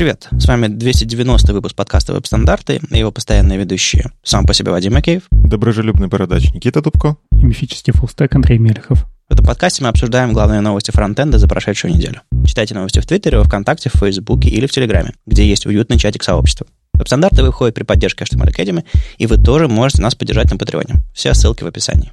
Привет, с вами 290 выпуск подкаста «Веб-стандарты» и его постоянные ведущие. Сам по себе Вадим Макеев. Доброжелюбный бородач Никита Дубко. И мифический фуллстек Андрей Мелехов. В этом подкасте мы обсуждаем главные новости фронтенда за прошедшую неделю. Читайте новости в Твиттере, во Вконтакте, в Фейсбуке или в Телеграме, где есть уютный чатик сообщества. Веб-стандарты выходят при поддержке HTML Academy, и вы тоже можете нас поддержать на Патреоне. Все ссылки в описании.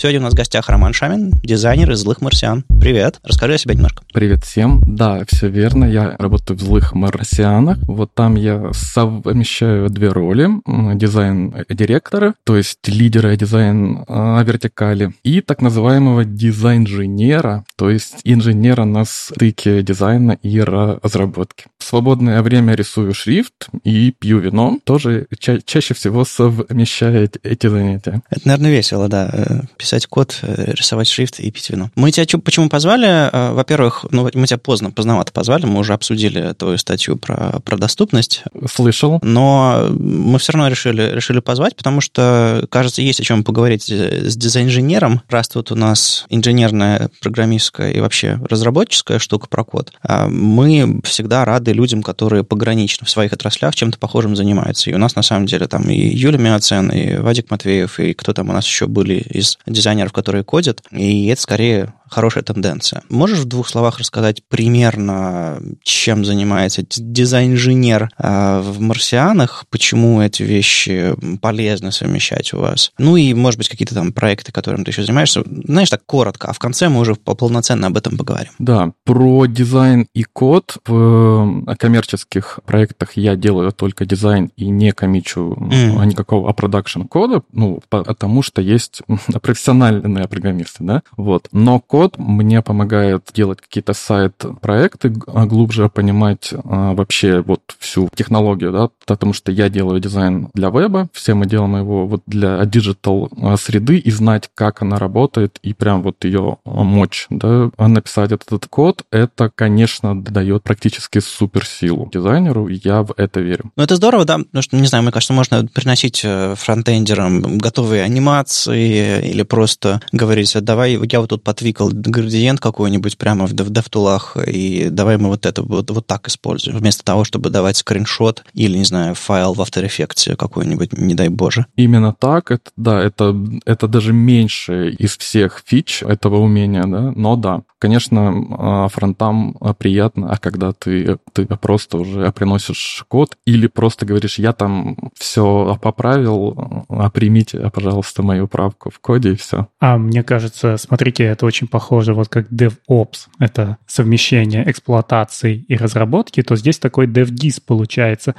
Сегодня у нас в гостях Роман Шамин, дизайнер из «Злых марсиан». Привет, расскажи о себе немножко. Привет всем. Да, все верно, я работаю в «Злых марсианах». Вот там я совмещаю две роли. Дизайн-директора, то есть лидера дизайн а, вертикали, и так называемого дизайн-инженера, то есть инженера на стыке дизайна и разработки. В свободное время рисую шрифт и пью вино. Тоже ча- чаще всего совмещает эти занятия. Это, наверное, весело, да писать код, э, рисовать шрифт и пить вино. Мы тебя почему позвали? Э, во-первых, ну, мы тебя поздно, поздновато позвали, мы уже обсудили твою статью про, про доступность. Слышал. Но мы все равно решили, решили позвать, потому что, кажется, есть о чем поговорить с дизайн-инженером. Раз тут у нас инженерная, программистская и вообще разработческая штука про код, а мы всегда рады людям, которые погранично в своих отраслях чем-то похожим занимаются. И у нас, на самом деле, там и Юля Миоцен, и Вадик Матвеев, и кто там у нас еще были из дизайнеров, которые кодят, и это скорее хорошая тенденция. Можешь в двух словах рассказать примерно, чем занимается дизайн-инженер а, в «Марсианах», почему эти вещи полезно совмещать у вас? Ну и, может быть, какие-то там проекты, которыми ты еще занимаешься. Знаешь, так коротко, а в конце мы уже полноценно об этом поговорим. Да, про дизайн и код в э, коммерческих проектах я делаю только дизайн и не коммичу м-м, никакого production кода, ну, потому что есть профессиональные программисты, да, вот. Но код код мне помогает делать какие-то сайт-проекты, а глубже понимать а, вообще вот всю технологию, да, потому что я делаю дизайн для веба, все мы делаем его вот для digital а, среды и знать, как она работает, и прям вот ее мочь, да, написать этот код, это, конечно, дает практически суперсилу дизайнеру, я в это верю. Ну, это здорово, да, потому что, не знаю, мне кажется, можно приносить э, фронтендерам готовые анимации или просто говорить, давай, я вот тут потвикал градиент какой-нибудь прямо в DevTool'ах, и давай мы вот это вот, вот так используем, вместо того, чтобы давать скриншот или, не знаю, файл в After Effects какой-нибудь, не дай боже. Именно так, это, да, это, это даже меньше из всех фич этого умения, да, но да, конечно, а, фронтам приятно, а когда ты, ты просто уже приносишь код или просто говоришь, я там все поправил, а примите, пожалуйста, мою правку в коде и все. А мне кажется, смотрите, это очень похоже, вот как DevOps, это совмещение эксплуатации и разработки, то здесь такой DevGIS получается.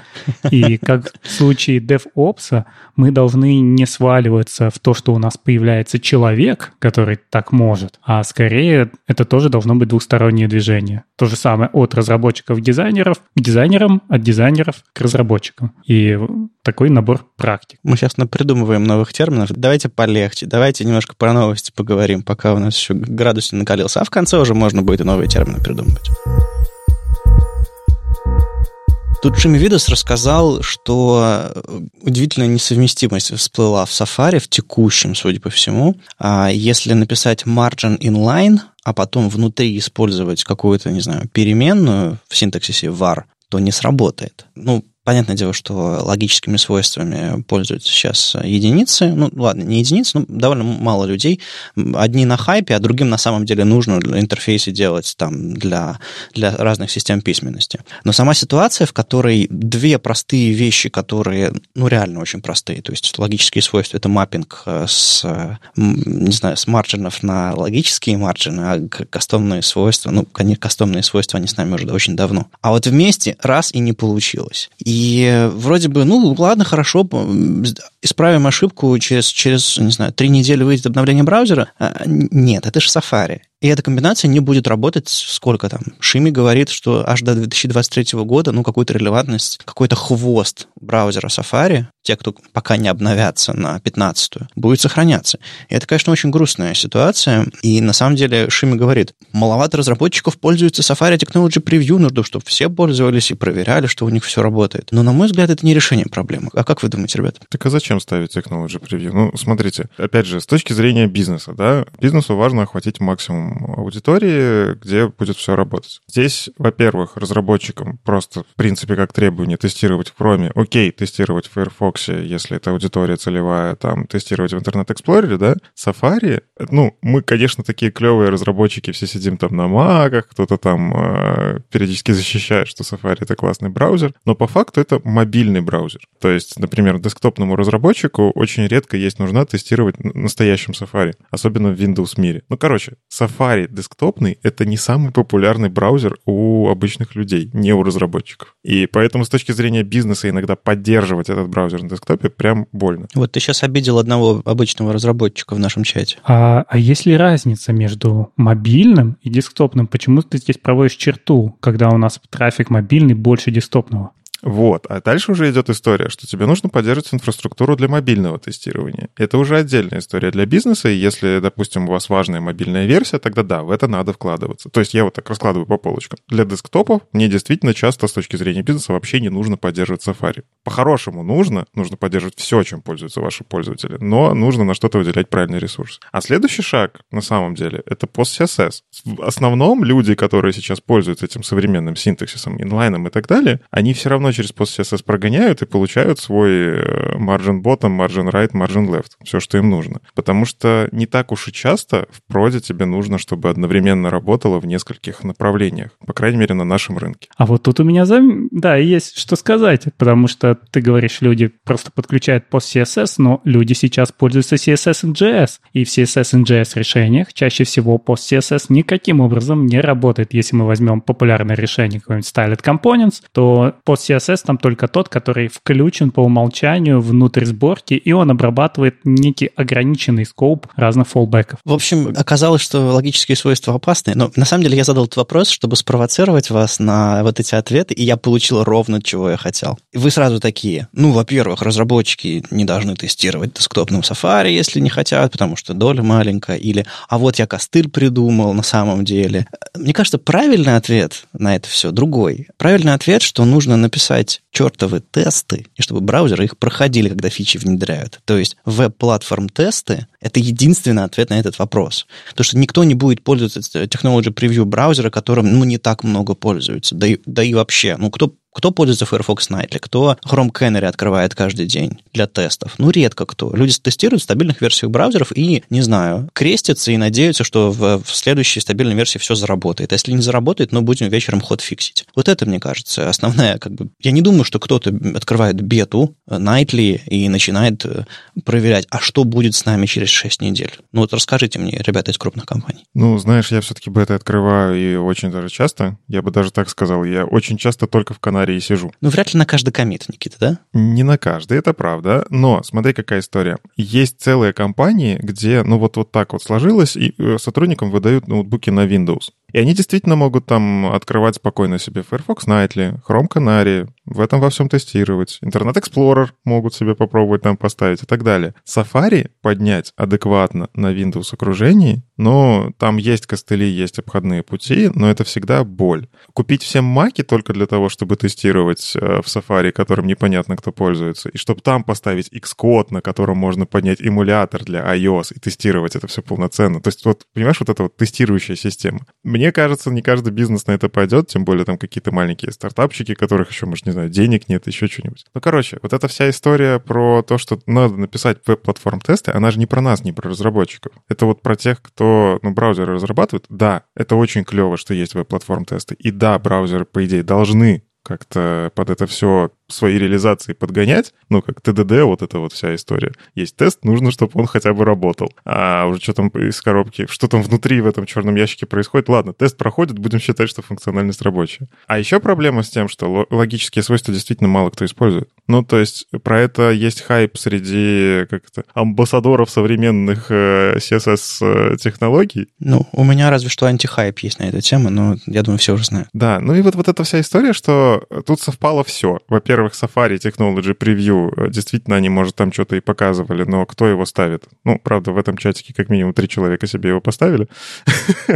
И как в случае DevOps мы должны не сваливаться в то, что у нас появляется человек, который так может, а скорее это тоже должно быть двухстороннее движение. То же самое от разработчиков дизайнеров к дизайнерам, от дизайнеров к разработчикам. И такой набор практик. Мы сейчас придумываем новых терминов. Давайте полегче, давайте немножко про новости поговорим, пока у нас еще градус не накалился. А в конце уже можно будет и новые термины придумывать. Тут Джимми Видос рассказал, что э, удивительная несовместимость всплыла в Safari, в текущем, судя по всему. А если написать margin inline, а потом внутри использовать какую-то, не знаю, переменную в синтаксисе var, то не сработает. Ну, Понятное дело, что логическими свойствами пользуются сейчас единицы. Ну, ладно, не единицы, но довольно мало людей. Одни на хайпе, а другим на самом деле нужно интерфейсы делать там для, для разных систем письменности. Но сама ситуация, в которой две простые вещи, которые, ну, реально очень простые, то есть логические свойства, это маппинг э, с, не знаю, с марджинов на логические марджины, а кастомные свойства, ну, кастомные свойства, они с нами уже очень давно. А вот вместе раз и не получилось. И и вроде бы, ну, ладно, хорошо, исправим ошибку, через, через не знаю, три недели выйдет обновление браузера. А, нет, это же Safari. И эта комбинация не будет работать сколько там. Шими говорит, что аж до 2023 года, ну, какую-то релевантность, какой-то хвост браузера Safari, те, кто пока не обновятся на 15-ю, будет сохраняться. И это, конечно, очень грустная ситуация. И на самом деле Шими говорит, маловато разработчиков пользуются Safari Technology Preview, нужно, чтобы все пользовались и проверяли, что у них все работает. Но, на мой взгляд, это не решение проблемы. А как вы думаете, ребята? Так а зачем ставить Technology Preview? Ну, смотрите, опять же, с точки зрения бизнеса, да, бизнесу важно охватить максимум аудитории, где будет все работать. Здесь, во-первых, разработчикам просто, в принципе, как требование тестировать в Chrome. Окей, тестировать в Firefox, если это аудитория целевая, там, тестировать в Internet Explorer, да. Safari, ну, мы, конечно, такие клевые разработчики, все сидим там на маках, кто-то там э, периодически защищает, что Safari — это классный браузер, но по факту это мобильный браузер. То есть, например, десктопному разработчику очень редко есть нужна тестировать настоящем Safari, особенно в Windows мире. Ну, короче, Safari десктопный — это не самый популярный браузер у обычных людей, не у разработчиков. И поэтому с точки зрения бизнеса иногда поддерживать этот браузер на десктопе прям больно. Вот ты сейчас обидел одного обычного разработчика в нашем чате. А, а есть ли разница между мобильным и десктопным? Почему ты здесь проводишь черту, когда у нас трафик мобильный больше десктопного? Вот. А дальше уже идет история, что тебе нужно поддерживать инфраструктуру для мобильного тестирования. Это уже отдельная история для бизнеса, и если, допустим, у вас важная мобильная версия, тогда да, в это надо вкладываться. То есть я вот так раскладываю по полочкам. Для десктопов мне действительно часто с точки зрения бизнеса вообще не нужно поддерживать Safari. По-хорошему нужно, нужно поддерживать все, чем пользуются ваши пользователи, но нужно на что-то выделять правильный ресурс. А следующий шаг, на самом деле, это post-CSS. В основном люди, которые сейчас пользуются этим современным синтаксисом, инлайном и так далее, они все равно равно через PostCSS прогоняют и получают свой э, margin bottom, margin right, margin left. Все, что им нужно. Потому что не так уж и часто в проде тебе нужно, чтобы одновременно работало в нескольких направлениях. По крайней мере, на нашем рынке. А вот тут у меня, зам... да, есть что сказать. Потому что ты говоришь, люди просто подключают PostCSS, но люди сейчас пользуются CSS and JS. И в CSS and JS решениях чаще всего PostCSS никаким образом не работает. Если мы возьмем популярное решение, какой-нибудь Styled Components, то PostCSS CSS там только тот, который включен по умолчанию внутрь сборки, и он обрабатывает некий ограниченный скоп разных фоллбеков. В общем, оказалось, что логические свойства опасны, но на самом деле я задал этот вопрос, чтобы спровоцировать вас на вот эти ответы, и я получил ровно, чего я хотел. Вы сразу такие, ну, во-первых, разработчики не должны тестировать десктопным Safari, если не хотят, потому что доля маленькая, или а вот я костыль придумал на самом деле. Мне кажется, правильный ответ на это все другой. Правильный ответ, что нужно написать писать чертовы тесты, и чтобы браузеры их проходили, когда фичи внедряют. То есть веб-платформ тесты — это единственный ответ на этот вопрос. Потому что никто не будет пользоваться Technology Preview браузера, которым ну, не так много пользуются. Да и, да и вообще, ну кто кто пользуется Firefox Nightly? Кто Chrome Canary открывает каждый день для тестов? Ну, редко кто. Люди тестируют в стабильных версиях браузеров и, не знаю, крестятся и надеются, что в, в следующей стабильной версии все заработает. Если не заработает, ну, будем вечером ход фиксить. Вот это, мне кажется, основная, как бы... Я не думаю, что кто-то открывает бету Nightly и начинает э, проверять, а что будет с нами через 6 недель. Ну, вот расскажите мне, ребята из крупных компаний. Ну, знаешь, я все-таки бета открываю и очень даже часто. Я бы даже так сказал. Я очень часто только в канале сценарии сижу. Ну, вряд ли на каждый комит, Никита, да? Не на каждый, это правда. Но смотри, какая история. Есть целые компании, где, ну, вот, вот так вот сложилось, и э, сотрудникам выдают ноутбуки на Windows. И они действительно могут там открывать спокойно себе Firefox Nightly, Chrome Canary, в этом во всем тестировать. Internet Explorer могут себе попробовать там поставить и так далее. Safari поднять адекватно на Windows окружении, но там есть костыли, есть обходные пути, но это всегда боль. Купить всем маки только для того, чтобы тестировать э, в Safari, которым непонятно кто пользуется, и чтобы там поставить Xcode, на котором можно поднять эмулятор для iOS и тестировать это все полноценно. То есть вот, понимаешь, вот эта вот тестирующая система. Мне кажется, не каждый бизнес на это пойдет, тем более там какие-то маленькие стартапчики, которых еще, может, не знаю, денег нет, еще что-нибудь. Ну, короче, вот эта вся история про то, что надо написать веб-платформ тесты, она же не про нас, не про разработчиков. Это вот про тех, кто, ну, браузеры разрабатывает. Да, это очень клево, что есть веб-платформ тесты. И да, браузеры, по идее, должны как-то под это все свои реализации подгонять, ну, как ТДД, вот эта вот вся история. Есть тест, нужно, чтобы он хотя бы работал. А уже что там из коробки, что там внутри в этом черном ящике происходит, ладно, тест проходит, будем считать, что функциональность рабочая. А еще проблема с тем, что логические свойства действительно мало кто использует. Ну, то есть про это есть хайп среди как то амбассадоров современных э, CSS-технологий. Ну, у меня разве что антихайп есть на эту тему, но я думаю, все уже знают. Да, ну и вот, вот эта вся история, что тут совпало все. Во-первых, во-первых, Safari Technology Preview, э, действительно, они, может, там что-то и показывали, но кто его ставит? Ну, правда, в этом чатике как минимум три человека себе его поставили.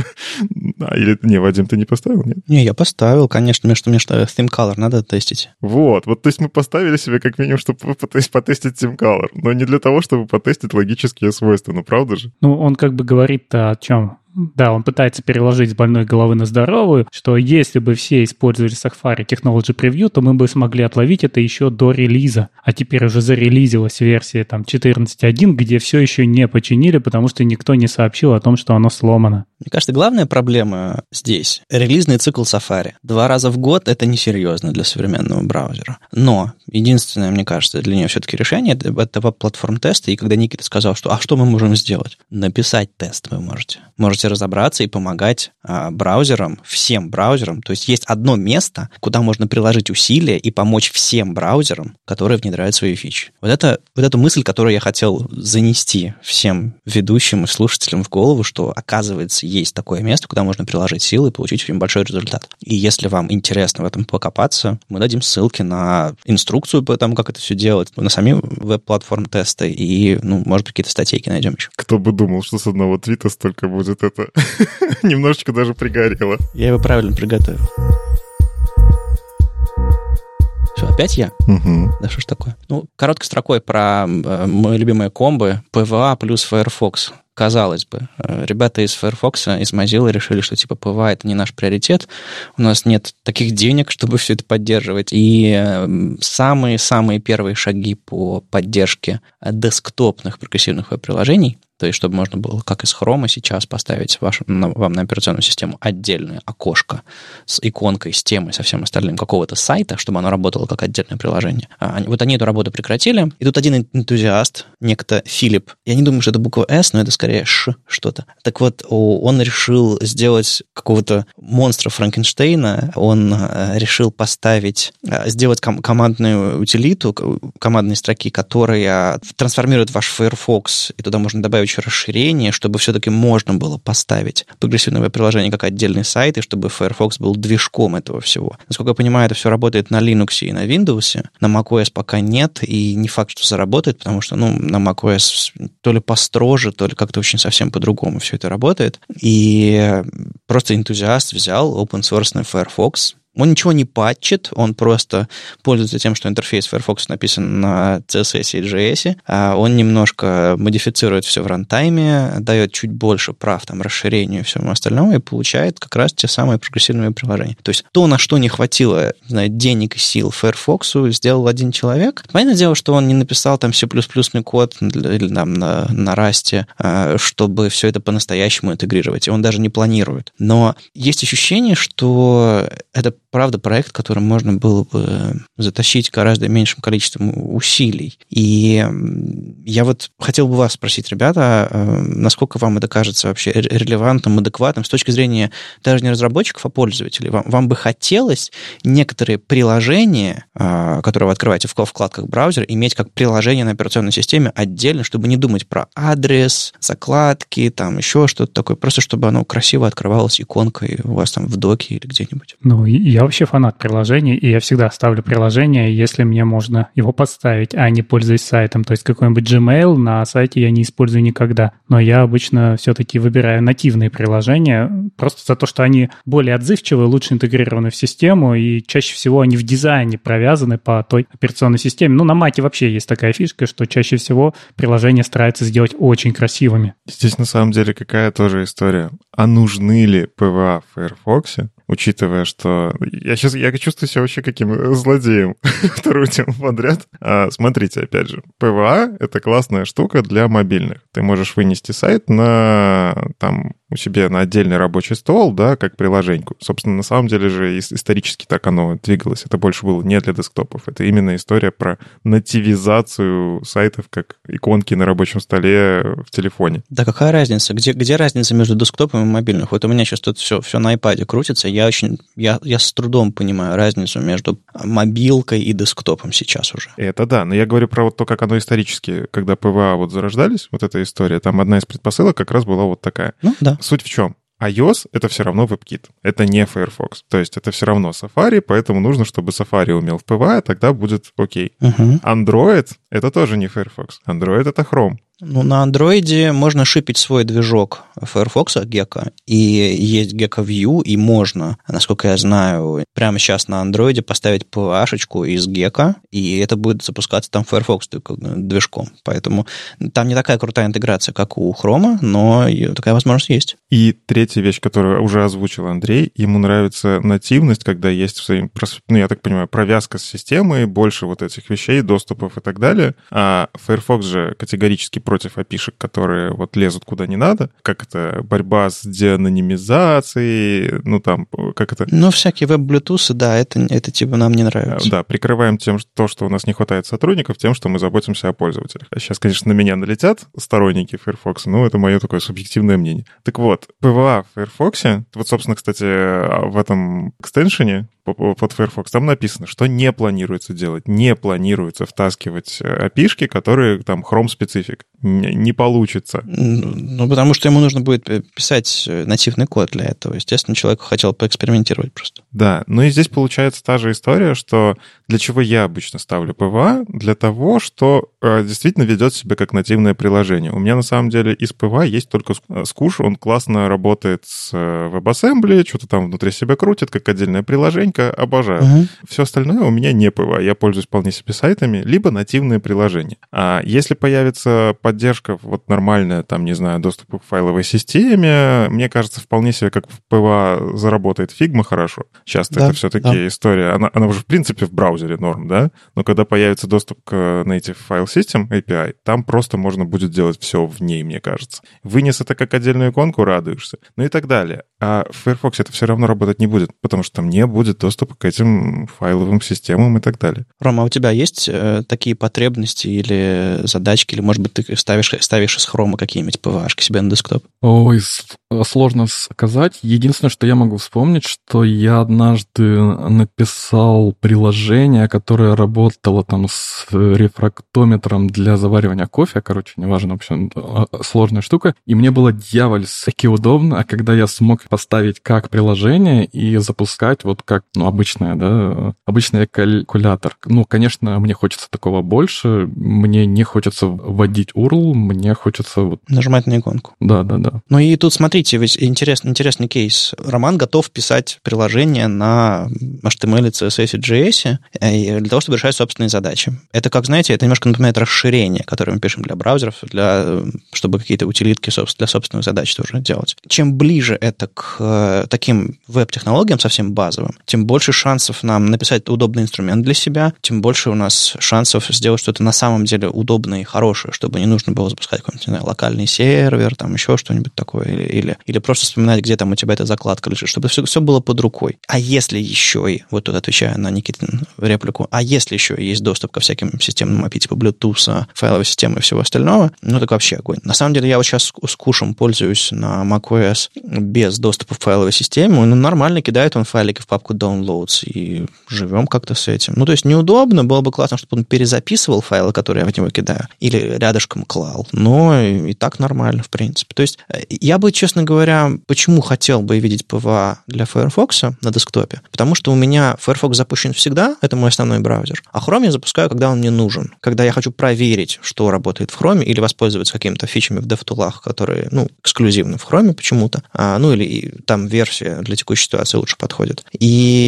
Или, не, Вадим, ты не поставил, нет? Не, я поставил, конечно, мне что, мне что, Theme Color надо тестить. Вот, вот, то есть мы поставили себе как минимум, чтобы потестить Theme Color, но не для того, чтобы потестить логические свойства, ну, правда же? Ну, он как бы говорит о чем? Да, он пытается переложить с больной головы на здоровую, что если бы все использовали Safari Technology Preview, то мы бы смогли отловить это еще до релиза. А теперь уже зарелизилась версия там 14.1, где все еще не починили, потому что никто не сообщил о том, что оно сломано. Мне кажется, главная проблема здесь — релизный цикл Safari. Два раза в год — это несерьезно для современного браузера. Но единственное, мне кажется, для нее все-таки решение — это веб-платформ тесты. И когда Никита сказал, что «а что мы можем сделать?» Написать тест вы можете. Можете разобраться и помогать а, браузерам, всем браузерам. То есть есть одно место, куда можно приложить усилия и помочь всем браузерам, которые внедряют свои фичи. Вот это вот эту мысль, которую я хотел занести всем ведущим и слушателям в голову, что оказывается есть такое место, куда можно приложить силы и получить очень большой результат. И если вам интересно в этом покопаться, мы дадим ссылки на инструкцию по тому, как это все делать, на сами веб-платформ тесты и, ну, может быть, какие-то статейки найдем еще. Кто бы думал, что с одного твита столько будет это. Немножечко даже пригорело. Я его правильно приготовил. Все, опять я? Угу. Да что ж такое? Ну, короткой строкой про э, мои любимые комбы PVA плюс Firefox. Казалось бы, э, ребята из Firefox, из Mozilla решили, что типа PWA это не наш приоритет, у нас нет таких денег, чтобы все это поддерживать. И самые-самые первые шаги по поддержке десктопных прогрессивных веб-приложений то есть чтобы можно было, как из хрома сейчас, поставить вашу, на, вам на операционную систему отдельное окошко с иконкой, с темой, со всем остальным какого-то сайта, чтобы оно работало как отдельное приложение. А, вот они эту работу прекратили. И тут один энтузиаст, некто Филипп, я не думаю, что это буква «С», но это скорее «Ш» что-то. Так вот, он решил сделать какого-то монстра Франкенштейна, он э, решил поставить, э, сделать ком- командную утилиту, командные строки, которая трансформирует ваш Firefox, и туда можно добавить еще расширение, чтобы все-таки можно было поставить прогрессивное приложение как отдельный сайт, и чтобы Firefox был движком этого всего. Насколько я понимаю, это все работает на Linux и на Windows. На macOS пока нет, и не факт, что заработает, потому что ну, на macOS то ли построже, то ли как-то очень совсем по-другому все это работает. И просто энтузиаст взял open source Firefox, он ничего не патчит, он просто пользуется тем, что интерфейс Firefox написан на CSS и JS. А он немножко модифицирует все в рантайме, дает чуть больше прав там, расширению и всему остальному, и получает как раз те самые прогрессивные приложения. То есть то, на что не хватило знаю, денег и сил Firefox, сделал один человек. Понятное дело, что он не написал там C++ код или там на, на Rust, а, чтобы все это по-настоящему интегрировать, и он даже не планирует. Но есть ощущение, что это правда, проект, который можно было бы затащить гораздо меньшим количеством усилий. И я вот хотел бы вас спросить, ребята, э, насколько вам это кажется вообще релевантным, адекватным с точки зрения даже не разработчиков, а пользователей? Вам, вам бы хотелось некоторые приложения, э, которые вы открываете в вкладках браузера, иметь как приложение на операционной системе отдельно, чтобы не думать про адрес, закладки, там еще что-то такое, просто чтобы оно красиво открывалось иконкой у вас там в доке или где-нибудь? Ну, я вообще фанат приложений, и я всегда ставлю приложение, если мне можно его подставить, а не пользуясь сайтом. То есть какой-нибудь Gmail на сайте я не использую никогда. Но я обычно все-таки выбираю нативные приложения, просто за то, что они более отзывчивые, лучше интегрированы в систему, и чаще всего они в дизайне провязаны по той операционной системе. Ну, на Маке вообще есть такая фишка, что чаще всего приложения стараются сделать очень красивыми. Здесь на самом деле какая тоже история. А нужны ли PWA в Firefox? Учитывая, что я сейчас я чувствую себя вообще каким злодеем вторую тему подряд. А, смотрите, опять же, PWA — это классная штука для мобильных. Ты можешь вынести сайт на там у себя на отдельный рабочий стол, да, как приложеньку. Собственно, на самом деле же исторически так оно двигалось. Это больше было не для десктопов. Это именно история про нативизацию сайтов как иконки на рабочем столе в телефоне. Да какая разница? Где, где разница между десктопом и мобильным? Вот у меня сейчас тут все, все на iPad крутится. Я очень, я, я с трудом понимаю разницу между мобилкой и десктопом сейчас уже. Это да, но я говорю про вот то, как оно исторически, когда PWA вот зарождались, вот эта история, там одна из предпосылок как раз была вот такая. Ну, да. Суть в чем? iOS — это все равно WebKit, это не Firefox. То есть это все равно Safari, поэтому нужно, чтобы Safari умел в PWA, тогда будет окей. Uh-huh. Android — это тоже не Firefox. Android — это Chrome. Ну, на андроиде можно шипить свой движок Firefox Gecko, и есть Gecko View, и можно, насколько я знаю, прямо сейчас на андроиде поставить PWA-шечку из Gecko, и это будет запускаться там Firefox движком. Поэтому там не такая крутая интеграция, как у Chrome, но такая возможность есть. И третья вещь, которую уже озвучил Андрей, ему нравится нативность, когда есть, ну, я так понимаю, провязка с системой, больше вот этих вещей, доступов и так далее. А Firefox же категорически против опишек, которые вот лезут куда не надо. Как это? Борьба с деанонимизацией, ну там, как это? Ну, всякие Web Bluetooth ы, да, это, это типа нам не нравится. Да, прикрываем тем, то, что у нас не хватает сотрудников, тем, что мы заботимся о пользователях. Сейчас, конечно, на меня налетят сторонники Firefox, но это мое такое субъективное мнение. Так вот, PWA в Firefox, вот, собственно, кстати, в этом extension е под Firefox, там написано, что не планируется делать, не планируется втаскивать API шки, которые там Chrome specific. Не получится. Ну, потому что ему нужно будет писать нативный код для этого. Естественно, человек хотел поэкспериментировать просто. Да, ну и здесь получается та же история, что для чего я обычно ставлю PWA? Для того, что э, действительно ведет себя как нативное приложение. У меня на самом деле из PWA есть только Squoosh, он классно работает с э, WebAssembly, что-то там внутри себя крутит, как отдельное приложение, маленькое, обожаю. Угу. Все остальное у меня не PWA. Я пользуюсь вполне себе сайтами, либо нативные приложения. А если появится поддержка вот нормальная, там, не знаю, доступ к файловой системе, мне кажется, вполне себе как в PWA заработает Figma хорошо. Часто да, это все-таки да. история. Она, она уже, в принципе, в браузере норм, да? Но когда появится доступ к Native File System API, там просто можно будет делать все в ней, мне кажется. Вынес это как отдельную иконку, радуешься. Ну и так далее. А в Firefox это все равно работать не будет, потому что там не будет доступа к этим файловым системам и так далее. Рома, а у тебя есть э, такие потребности или задачки, или, может быть, ты ставишь, ставишь из хрома какие-нибудь PVH себе на десктоп? Ой, сложно сказать. Единственное, что я могу вспомнить, что я однажды написал приложение, которое работало там с рефрактометром для заваривания кофе. Короче, неважно, в общем, а, сложная штука. И мне было дьявольски удобно, а когда я смог поставить как приложение и запускать вот как ну, обычная, да, обычный калькулятор. Ну, конечно, мне хочется такого больше, мне не хочется вводить URL, мне хочется... Вот... Нажимать на иконку. Да, да, да. Ну и тут, смотрите, ведь интересный, интересный кейс. Роман готов писать приложение на HTML, CSS и JS э, для того, чтобы решать собственные задачи. Это, как знаете, это немножко напоминает расширение, которое мы пишем для браузеров, для, чтобы какие-то утилитки для собственных задач тоже делать. Чем ближе это к э, таким веб-технологиям совсем базовым, тем больше шансов нам написать удобный инструмент для себя, тем больше у нас шансов сделать что-то на самом деле удобное и хорошее, чтобы не нужно было запускать какой-нибудь, знаю, локальный сервер, там еще что-нибудь такое, или, или, или просто вспоминать, где там у тебя эта закладка лежит, чтобы все, все было под рукой. А если еще и, вот тут отвечая на Никитин реплику, а если еще есть доступ ко всяким системным API, типа Bluetooth, файловой системы и всего остального, ну так вообще огонь. На самом деле я вот сейчас с кушем пользуюсь на macOS без доступа к файловой системе, ну нормально кидает он файлики в папку download downloads, и живем как-то с этим. Ну, то есть неудобно, было бы классно, чтобы он перезаписывал файлы, которые я в него кидаю, или рядышком клал, но и, и так нормально, в принципе. То есть э, я бы, честно говоря, почему хотел бы видеть PWA для Firefox на десктопе? Потому что у меня Firefox запущен всегда, это мой основной браузер, а Chrome я запускаю, когда он мне нужен. Когда я хочу проверить, что работает в Chrome, или воспользоваться какими-то фичами в DevTools, которые, ну, эксклюзивны в Chrome почему-то, а, ну, или там версия для текущей ситуации лучше подходит. И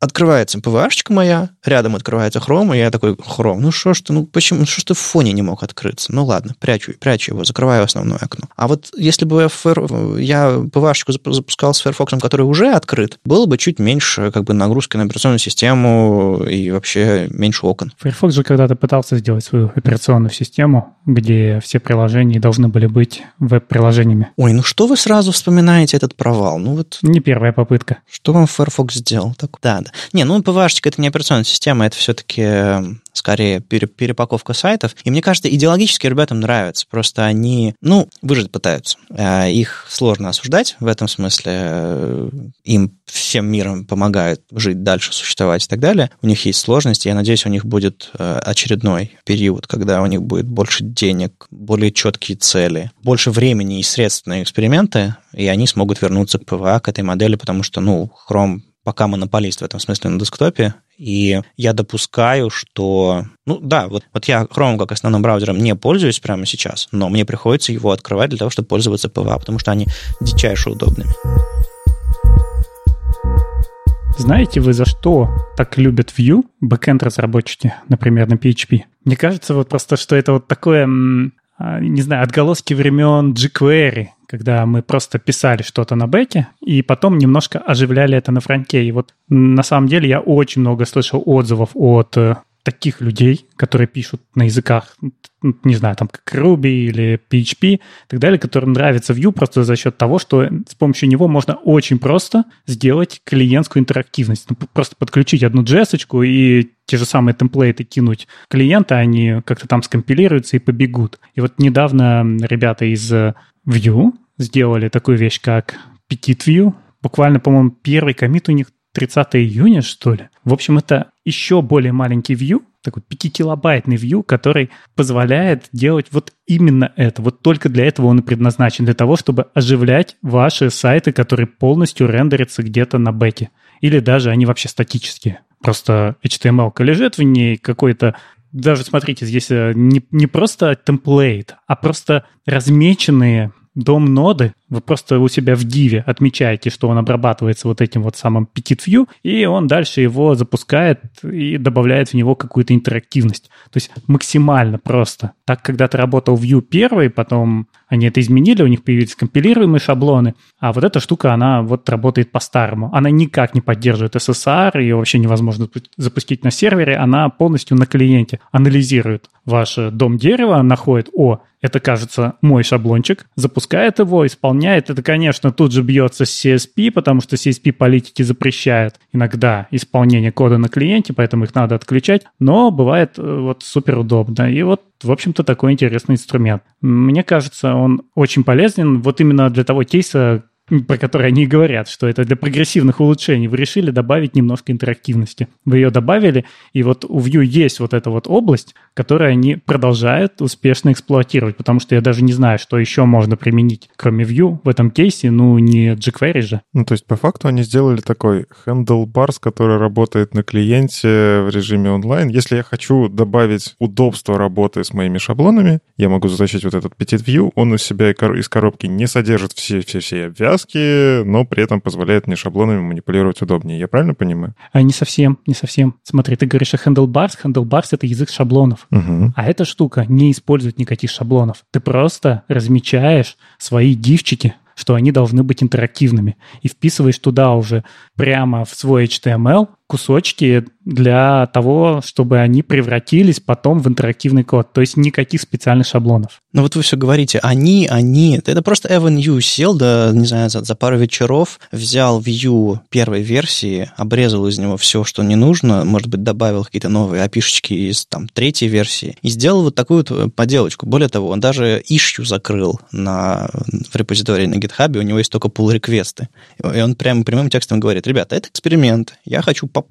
открывается PVH моя, рядом открывается Chrome, и я такой, Chrome, ну что ж ты, ну почему, ну что ж ты в фоне не мог открыться? Ну ладно, прячу, прячу его, закрываю основное окно. А вот если бы я PVH запускал с Firefox, который уже открыт, было бы чуть меньше как бы нагрузки на операционную систему и вообще меньше окон. Firefox же когда-то пытался сделать свою операционную систему, где все приложения должны были быть веб-приложениями. Ой, ну что вы сразу вспоминаете этот провал? Ну вот... Не первая попытка. Что вам Firefox сделал? Так, да, да. Не, ну, PWA это не операционная система, это все-таки эм, скорее перепаковка сайтов. И мне кажется, идеологически ребятам нравится. Просто они, ну, выжить пытаются. Э, их сложно осуждать в этом смысле. Э, им всем миром помогают жить дальше, существовать и так далее. У них есть сложности. Я надеюсь, у них будет э, очередной период, когда у них будет больше денег, более четкие цели, больше времени и средств на эксперименты, и они смогут вернуться к PWA, к этой модели, потому что, ну, Chrome пока монополист в этом смысле на десктопе, и я допускаю, что... Ну да, вот, вот я Chrome как основным браузером не пользуюсь прямо сейчас, но мне приходится его открывать для того, чтобы пользоваться PWA, потому что они дичайше удобными. Знаете вы, за что так любят Vue бэкенд разработчики, например, на PHP? Мне кажется вот просто, что это вот такое, а, не знаю, отголоски времен jQuery, когда мы просто писали что-то на бэке и потом немножко оживляли это на фронте. И вот на самом деле я очень много слышал отзывов от э, таких людей, которые пишут на языках, не знаю, там как Ruby или PHP и так далее, которым нравится Vue просто за счет того, что с помощью него можно очень просто сделать клиентскую интерактивность. Ну, просто подключить одну js и те же самые темплейты кинуть клиента, они как-то там скомпилируются и побегут. И вот недавно ребята из Vue сделали такую вещь, как Petit View. Буквально, по-моему, первый комит у них 30 июня, что ли. В общем, это еще более маленький view, такой 5-килобайтный view, который позволяет делать вот именно это. Вот только для этого он и предназначен, для того, чтобы оживлять ваши сайты, которые полностью рендерятся где-то на бэке. Или даже они вообще статические. Просто HTML лежит в ней, какой-то даже смотрите, здесь э, не, не просто темплейт, а просто размеченные дом ноды, вы просто у себя в диве отмечаете, что он обрабатывается вот этим вот самым Petit View, и он дальше его запускает и добавляет в него какую-то интерактивность. То есть максимально просто. Так когда-то работал View первый, потом они это изменили, у них появились компилируемые шаблоны, а вот эта штука, она вот работает по-старому. Она никак не поддерживает SSR, ее вообще невозможно запустить на сервере, она полностью на клиенте анализирует ваш дом дерева, находит, о, это, кажется, мой шаблончик, запускает его, исполняет. Это, конечно, тут же бьется с CSP, потому что CSP политики запрещают иногда исполнение кода на клиенте, поэтому их надо отключать. Но бывает э, вот супер удобно. И вот, в общем-то, такой интересный инструмент. Мне кажется, он очень полезен вот именно для того кейса, про которые они говорят, что это для прогрессивных улучшений. Вы решили добавить немножко интерактивности. Вы ее добавили, и вот у Vue есть вот эта вот область, которую они продолжают успешно эксплуатировать, потому что я даже не знаю, что еще можно применить, кроме Vue в этом кейсе, ну, не jQuery же. Ну, то есть, по факту они сделали такой handlebars, который работает на клиенте в режиме онлайн. Если я хочу добавить удобство работы с моими шаблонами, я могу затащить вот этот Petit View, он у себя из коробки не содержит все-все-все связки, но при этом позволяет мне шаблонами манипулировать удобнее. Я правильно понимаю? А не совсем, не совсем. Смотри, ты говоришь о handlebars. Handlebars — это язык шаблонов. Угу. А эта штука не использует никаких шаблонов. Ты просто размечаешь свои дивчики, что они должны быть интерактивными. И вписываешь туда уже прямо в свой HTML кусочки для того, чтобы они превратились потом в интерактивный код. То есть никаких специальных шаблонов. Ну вот вы все говорите, они, они. Это просто Evan Yu сел, да, не знаю, за, за пару вечеров, взял Vue первой версии, обрезал из него все, что не нужно, может быть, добавил какие-то новые опишечки из там третьей версии, и сделал вот такую вот поделочку. Более того, он даже issue закрыл на, в репозитории на GitHub, у него есть только pull реквесты И он прямо прямым текстом говорит, ребята, это эксперимент, я хочу попробовать,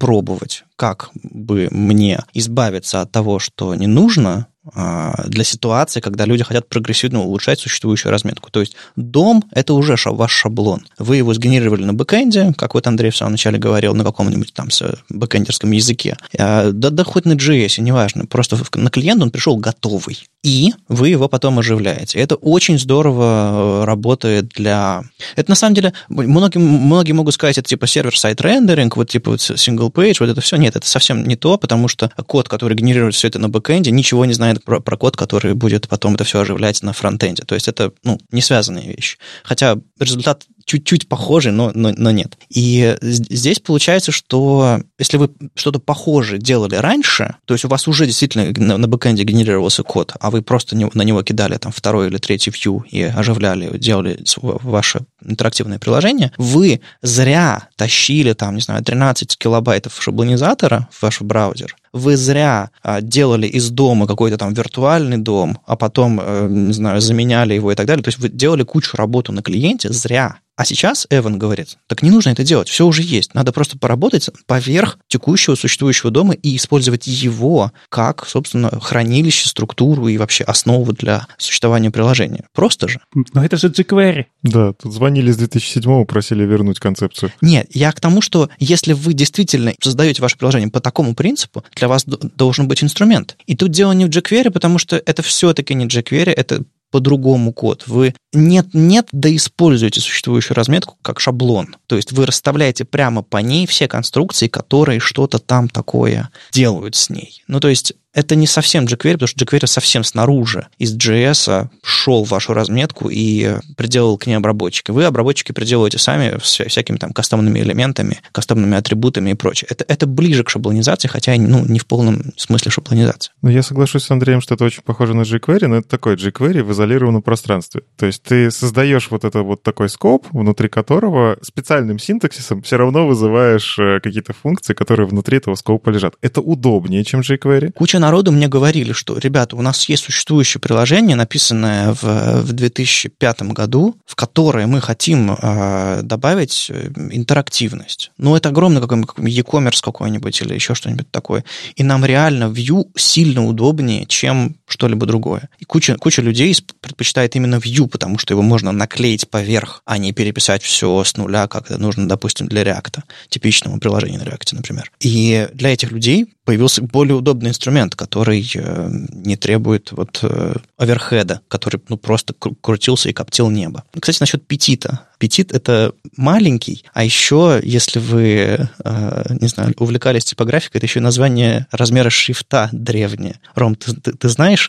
как бы мне избавиться от того, что не нужно, для ситуации, когда люди хотят прогрессивно улучшать существующую разметку. То есть дом – это уже ваш шаблон. Вы его сгенерировали на бэкэнде, как вот Андрей в самом начале говорил, на каком-нибудь там бэкэндерском языке. А, да, да хоть на JS, неважно. Просто на клиент он пришел готовый. И вы его потом оживляете. Это очень здорово э, работает для... Это на самом деле, многие, многие могут сказать, это типа server-side rendering, вот типа вот single page, вот это все. Нет, это совсем не то, потому что код, который генерирует все это на бэкэнде, ничего не знает знает про, про код, который будет потом это все оживлять на фронтенде. То есть это ну, не связанные вещи. Хотя результат чуть-чуть похожий, но, но, но нет. И здесь получается, что если вы что-то похожее делали раньше, то есть у вас уже действительно на, на бэкэнде генерировался код, а вы просто не, на него кидали там второй или третий Vue и оживляли, делали ваше интерактивное приложение, вы зря тащили там, не знаю, 13 килобайтов шаблонизатора в ваш браузер, вы зря а, делали из DOM а какой-то там виртуальный DOM, а потом, э, не знаю, заменяли его и так далее. То есть вы делали кучу работы на клиенте зря. А сейчас Эван говорит, так не нужно это делать, все уже есть. Надо просто поработать поверх текущего существующего дома и использовать его как, собственно, хранилище, структуру и вообще основу для существования приложения. Просто же. Но это же jQuery. Да, тут звонили с 2007 просили вернуть концепцию. Нет, я к тому, что если вы действительно создаете ваше приложение по такому принципу, для вас должен быть инструмент. И тут дело не в jQuery, потому что это все-таки не jQuery, это по-другому код. Вы нет-нет, да используете существующую разметку как шаблон. То есть вы расставляете прямо по ней все конструкции, которые что-то там такое делают с ней. Ну, то есть это не совсем jQuery, потому что jQuery совсем снаружи из JS шел в вашу разметку и приделал к ней обработчики. Вы обработчики приделываете сами с всякими там кастомными элементами, кастомными атрибутами и прочее. Это, это ближе к шаблонизации, хотя ну, не в полном смысле шаблонизации. Ну, я соглашусь с Андреем, что это очень похоже на jQuery, но это такой jQuery в изолированном пространстве. То есть ты создаешь вот это вот такой скоп, внутри которого специальным синтаксисом все равно вызываешь э, какие-то функции, которые внутри этого скопа лежат. Это удобнее, чем jQuery. Куча народу мне говорили, что, ребята, у нас есть существующее приложение, написанное в, в 2005 году, в которое мы хотим э, добавить э, интерактивность. Ну, это огромный какой-нибудь e-commerce какой-нибудь или еще что-нибудь такое. И нам реально Vue сильно удобнее, чем что-либо другое. И куча, куча людей предпочитает именно Vue, потому что его можно наклеить поверх, а не переписать все с нуля, как это нужно, допустим, для React, типичному приложению на React, например. И для этих людей появился более удобный инструмент, который э, не требует вот э, оверхеда, который ну, просто крутился и коптил небо. Кстати, насчет петита. Петит — это маленький, а еще, если вы, э, не знаю, увлекались типографикой, это еще название размера шрифта древнее. Ром, ты, ты, ты знаешь,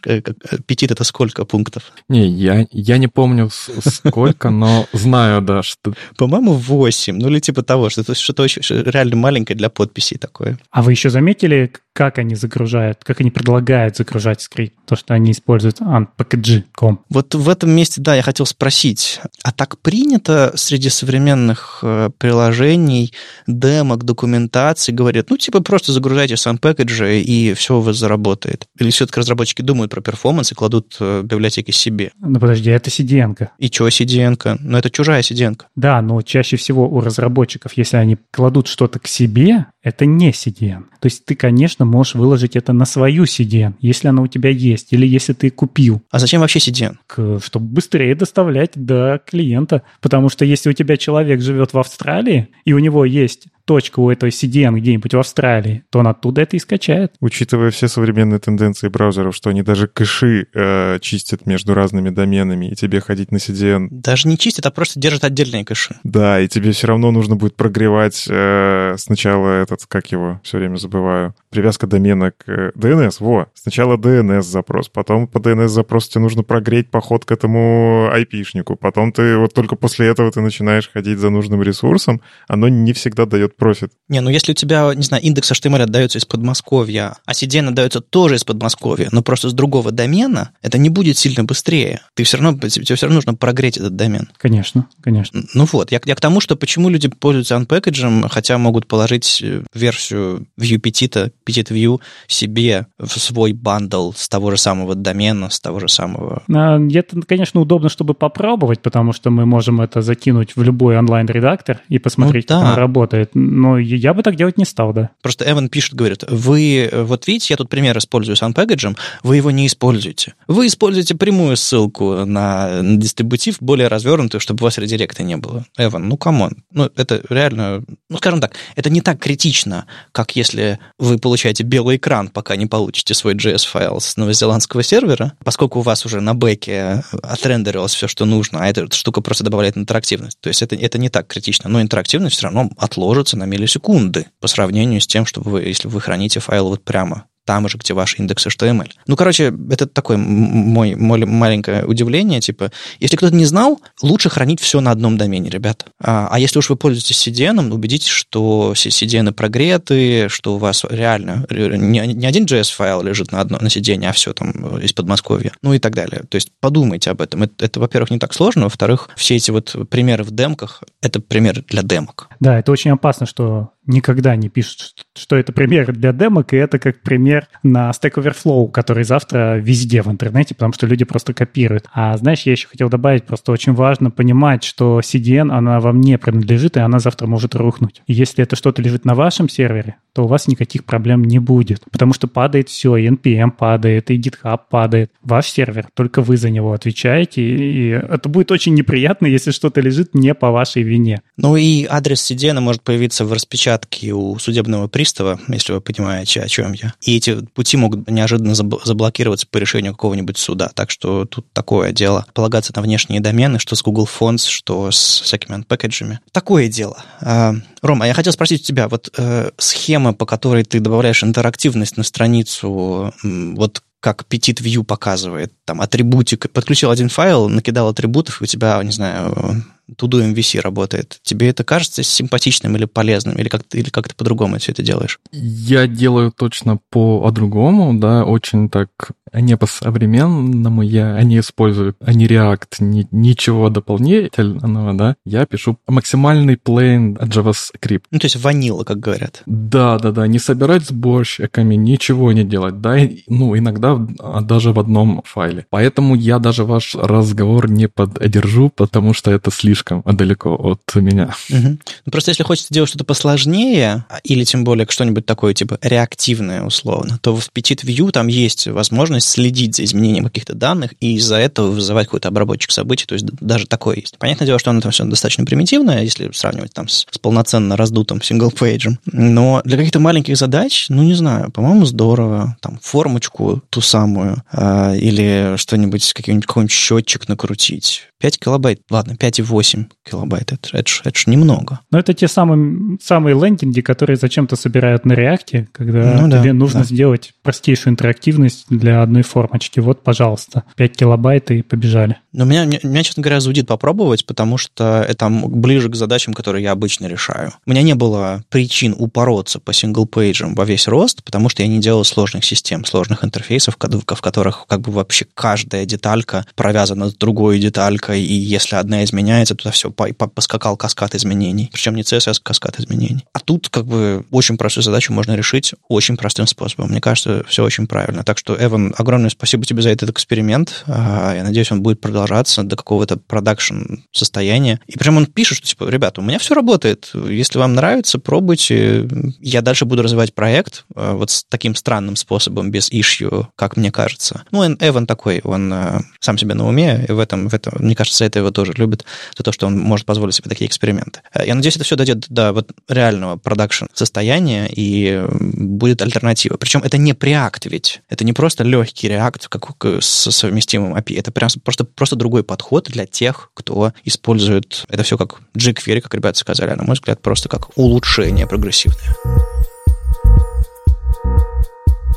петит — это сколько пунктов? Не, я, я не помню сколько, но знаю, да, что... По-моему, 8, ну или типа того, что это что-то очень реально маленькое для подписей такое. А вы еще заметили, как они загружают, как они предлагают загружать скрипт, то, что они используют unpackages.com. Вот в этом месте, да, я хотел спросить, а так принято среди современных э, приложений, демок, документации, говорят, ну, типа, просто загружайте с unpackage, и все у вас заработает? Или все-таки разработчики думают про перформанс и кладут э, библиотеки себе? Ну, подожди, это CDN. -ка. И что CDN? -ка? Ну, это чужая CDN. -ка. Да, но чаще всего у разработчиков, если они кладут что-то к себе, это не CDN. То есть ты, конечно, можешь выложить это на свою CDN, если она у тебя есть, или если ты купил. А зачем вообще CDN? К, чтобы быстрее доставлять до клиента. Потому что если у тебя человек живет в Австралии, и у него есть точка у этой CDN где-нибудь в Австралии, то он оттуда это и скачает. Учитывая все современные тенденции браузеров, что они даже кэши э, чистят между разными доменами, и тебе ходить на CDN... Даже не чистят, а просто держат отдельные кэши. Да, и тебе все равно нужно будет прогревать э, сначала этот, как его, все время забываю, привязка домена к э, DNS, во. Сначала DNS запрос, потом по DNS запросу тебе нужно прогреть поход к этому IP-шнику, потом ты вот только после этого ты начинаешь ходить за нужным ресурсом, оно не всегда дает профит. Не, ну если у тебя, не знаю, индекс HTML отдается из Подмосковья, а CDN отдается тоже из Подмосковья, но просто с другого домена, это не будет сильно быстрее. Ты все равно, тебе все равно нужно прогреть этот домен. Конечно, конечно. Ну вот, я, я к тому, что почему люди пользуются unpackage, хотя могут положить э, версию Vue Petit, Petit View себе в свой бандл с того же самого домена, с того же самого... А, это, конечно, удобно, чтобы попробовать, потому что мы можем это закинуть в любой онлайн-редактор и посмотреть, ну, да. как он работает но я бы так делать не стал, да. Просто Эван пишет, говорит, вы, вот видите, я тут пример использую с unpkg, вы его не используете. Вы используете прямую ссылку на, на дистрибутив, более развернутую, чтобы у вас редиректа не было. Эван, ну come on. Ну, это реально, ну, скажем так, это не так критично, как если вы получаете белый экран, пока не получите свой JS-файл с новозеландского сервера, поскольку у вас уже на бэке отрендерилось все, что нужно, а эта штука просто добавляет интерактивность. То есть это, это не так критично, но интерактивность все равно отложится на миллисекунды по сравнению с тем, что вы, если вы храните файл вот прямо там же, где ваш индекс HTML. Ну, короче, это такое мой, мой маленькое удивление, типа, если кто-то не знал, лучше хранить все на одном домене, ребята. А, а если уж вы пользуетесь CDN, убедитесь, что CDN прогреты, что у вас реально не, не один JS-файл лежит на, одном, на CDN, а все там из Подмосковья, ну и так далее. То есть подумайте об этом. Это, это во-первых, не так сложно, во-вторых, все эти вот примеры в демках — это примеры для демок. Да, это очень опасно, что никогда не пишут, что это пример для демок, и это как пример на Stack Overflow, который завтра везде в интернете, потому что люди просто копируют. А знаешь, я еще хотел добавить, просто очень важно понимать, что CDN, она вам не принадлежит, и она завтра может рухнуть. И если это что-то лежит на вашем сервере, то у вас никаких проблем не будет, потому что падает все, и NPM падает, и GitHub падает. Ваш сервер, только вы за него отвечаете, и это будет очень неприятно, если что-то лежит не по вашей вине. Ну и адрес CDN может появиться в распечатке распечатки у судебного пристава, если вы понимаете, о чем я. И эти пути могут неожиданно заблокироваться по решению какого-нибудь суда. Так что тут такое дело. Полагаться на внешние домены, что с Google Fonts, что с всякими анпэкэджами. Такое дело. А, Рома, я хотел спросить у тебя, вот э, схема, по которой ты добавляешь интерактивность на страницу, вот как Petit View показывает, там, атрибутик, подключил один файл, накидал атрибутов, и у тебя, не знаю, Tudo MVC работает. Тебе это кажется симпатичным или полезным, или как или как ты по-другому все это делаешь? Я делаю точно по-другому, да, очень так не по-современному, я не использую ни React, ни, ничего дополнительного, да, я пишу максимальный plain JavaScript. Ну, то есть ванила, как говорят. Да, да, да, не собирать сборщиками, ничего не делать, да, ну, иногда даже в одном файле. Поэтому я даже ваш разговор не поддержу, потому что это слишком слишком далеко от меня. Угу. Просто если хочется делать что-то посложнее, или тем более что-нибудь такое, типа реактивное условно, то в Petite Vue там есть возможность следить за изменением каких-то данных и из-за этого вызывать какой-то обработчик событий, то есть даже такое есть. Понятное дело, что оно там все достаточно примитивное, если сравнивать там с, с полноценно раздутым single-page ем, но для каких-то маленьких задач, ну, не знаю, по-моему, здорово, там, формочку ту самую, э, или что-нибудь, какой-нибудь, какой-нибудь счетчик накрутить, 5 килобайт, ладно, 5,8 килобайт, это, это, это ж немного. Но это те самые, самые лендинги, которые зачем-то собирают на реакте, когда ну, тебе да, нужно да. сделать простейшую интерактивность для одной формочки. Вот, пожалуйста, 5 килобайт и побежали. Но меня, меня, честно говоря, зудит попробовать, потому что это ближе к задачам, которые я обычно решаю. У меня не было причин упороться по single-page ам во весь рост, потому что я не делал сложных систем, сложных интерфейсов, в которых как бы вообще каждая деталька провязана с другой деталькой, и если одна изменяется, туда все, поскакал каскад изменений. Причем не CSS, каскад изменений. А тут как бы очень простую задачу можно решить очень простым способом. Мне кажется, все очень правильно. Так что, Эван, огромное спасибо тебе за этот эксперимент. А, я надеюсь, он будет продолжаться до какого-то production состояния. И прям он пишет, что, типа, ребята, у меня все работает. Если вам нравится, пробуйте. Я дальше буду развивать проект а, вот с таким странным способом, без issue, как мне кажется. Ну, Эван такой, он а, сам себе на уме, и в этом, в этом, мне кажется, это его тоже любит, то, что он может позволить себе такие эксперименты. Э, я надеюсь, это все дойдет до вот реального production состояния и будет альтернатива. Причем это не Preact ведь. Это не просто легкий React как с совместимым API. Это прям просто, просто другой подход для тех, кто использует это все как jQuery, как ребята сказали, а на мой взгляд, просто как улучшение прогрессивное.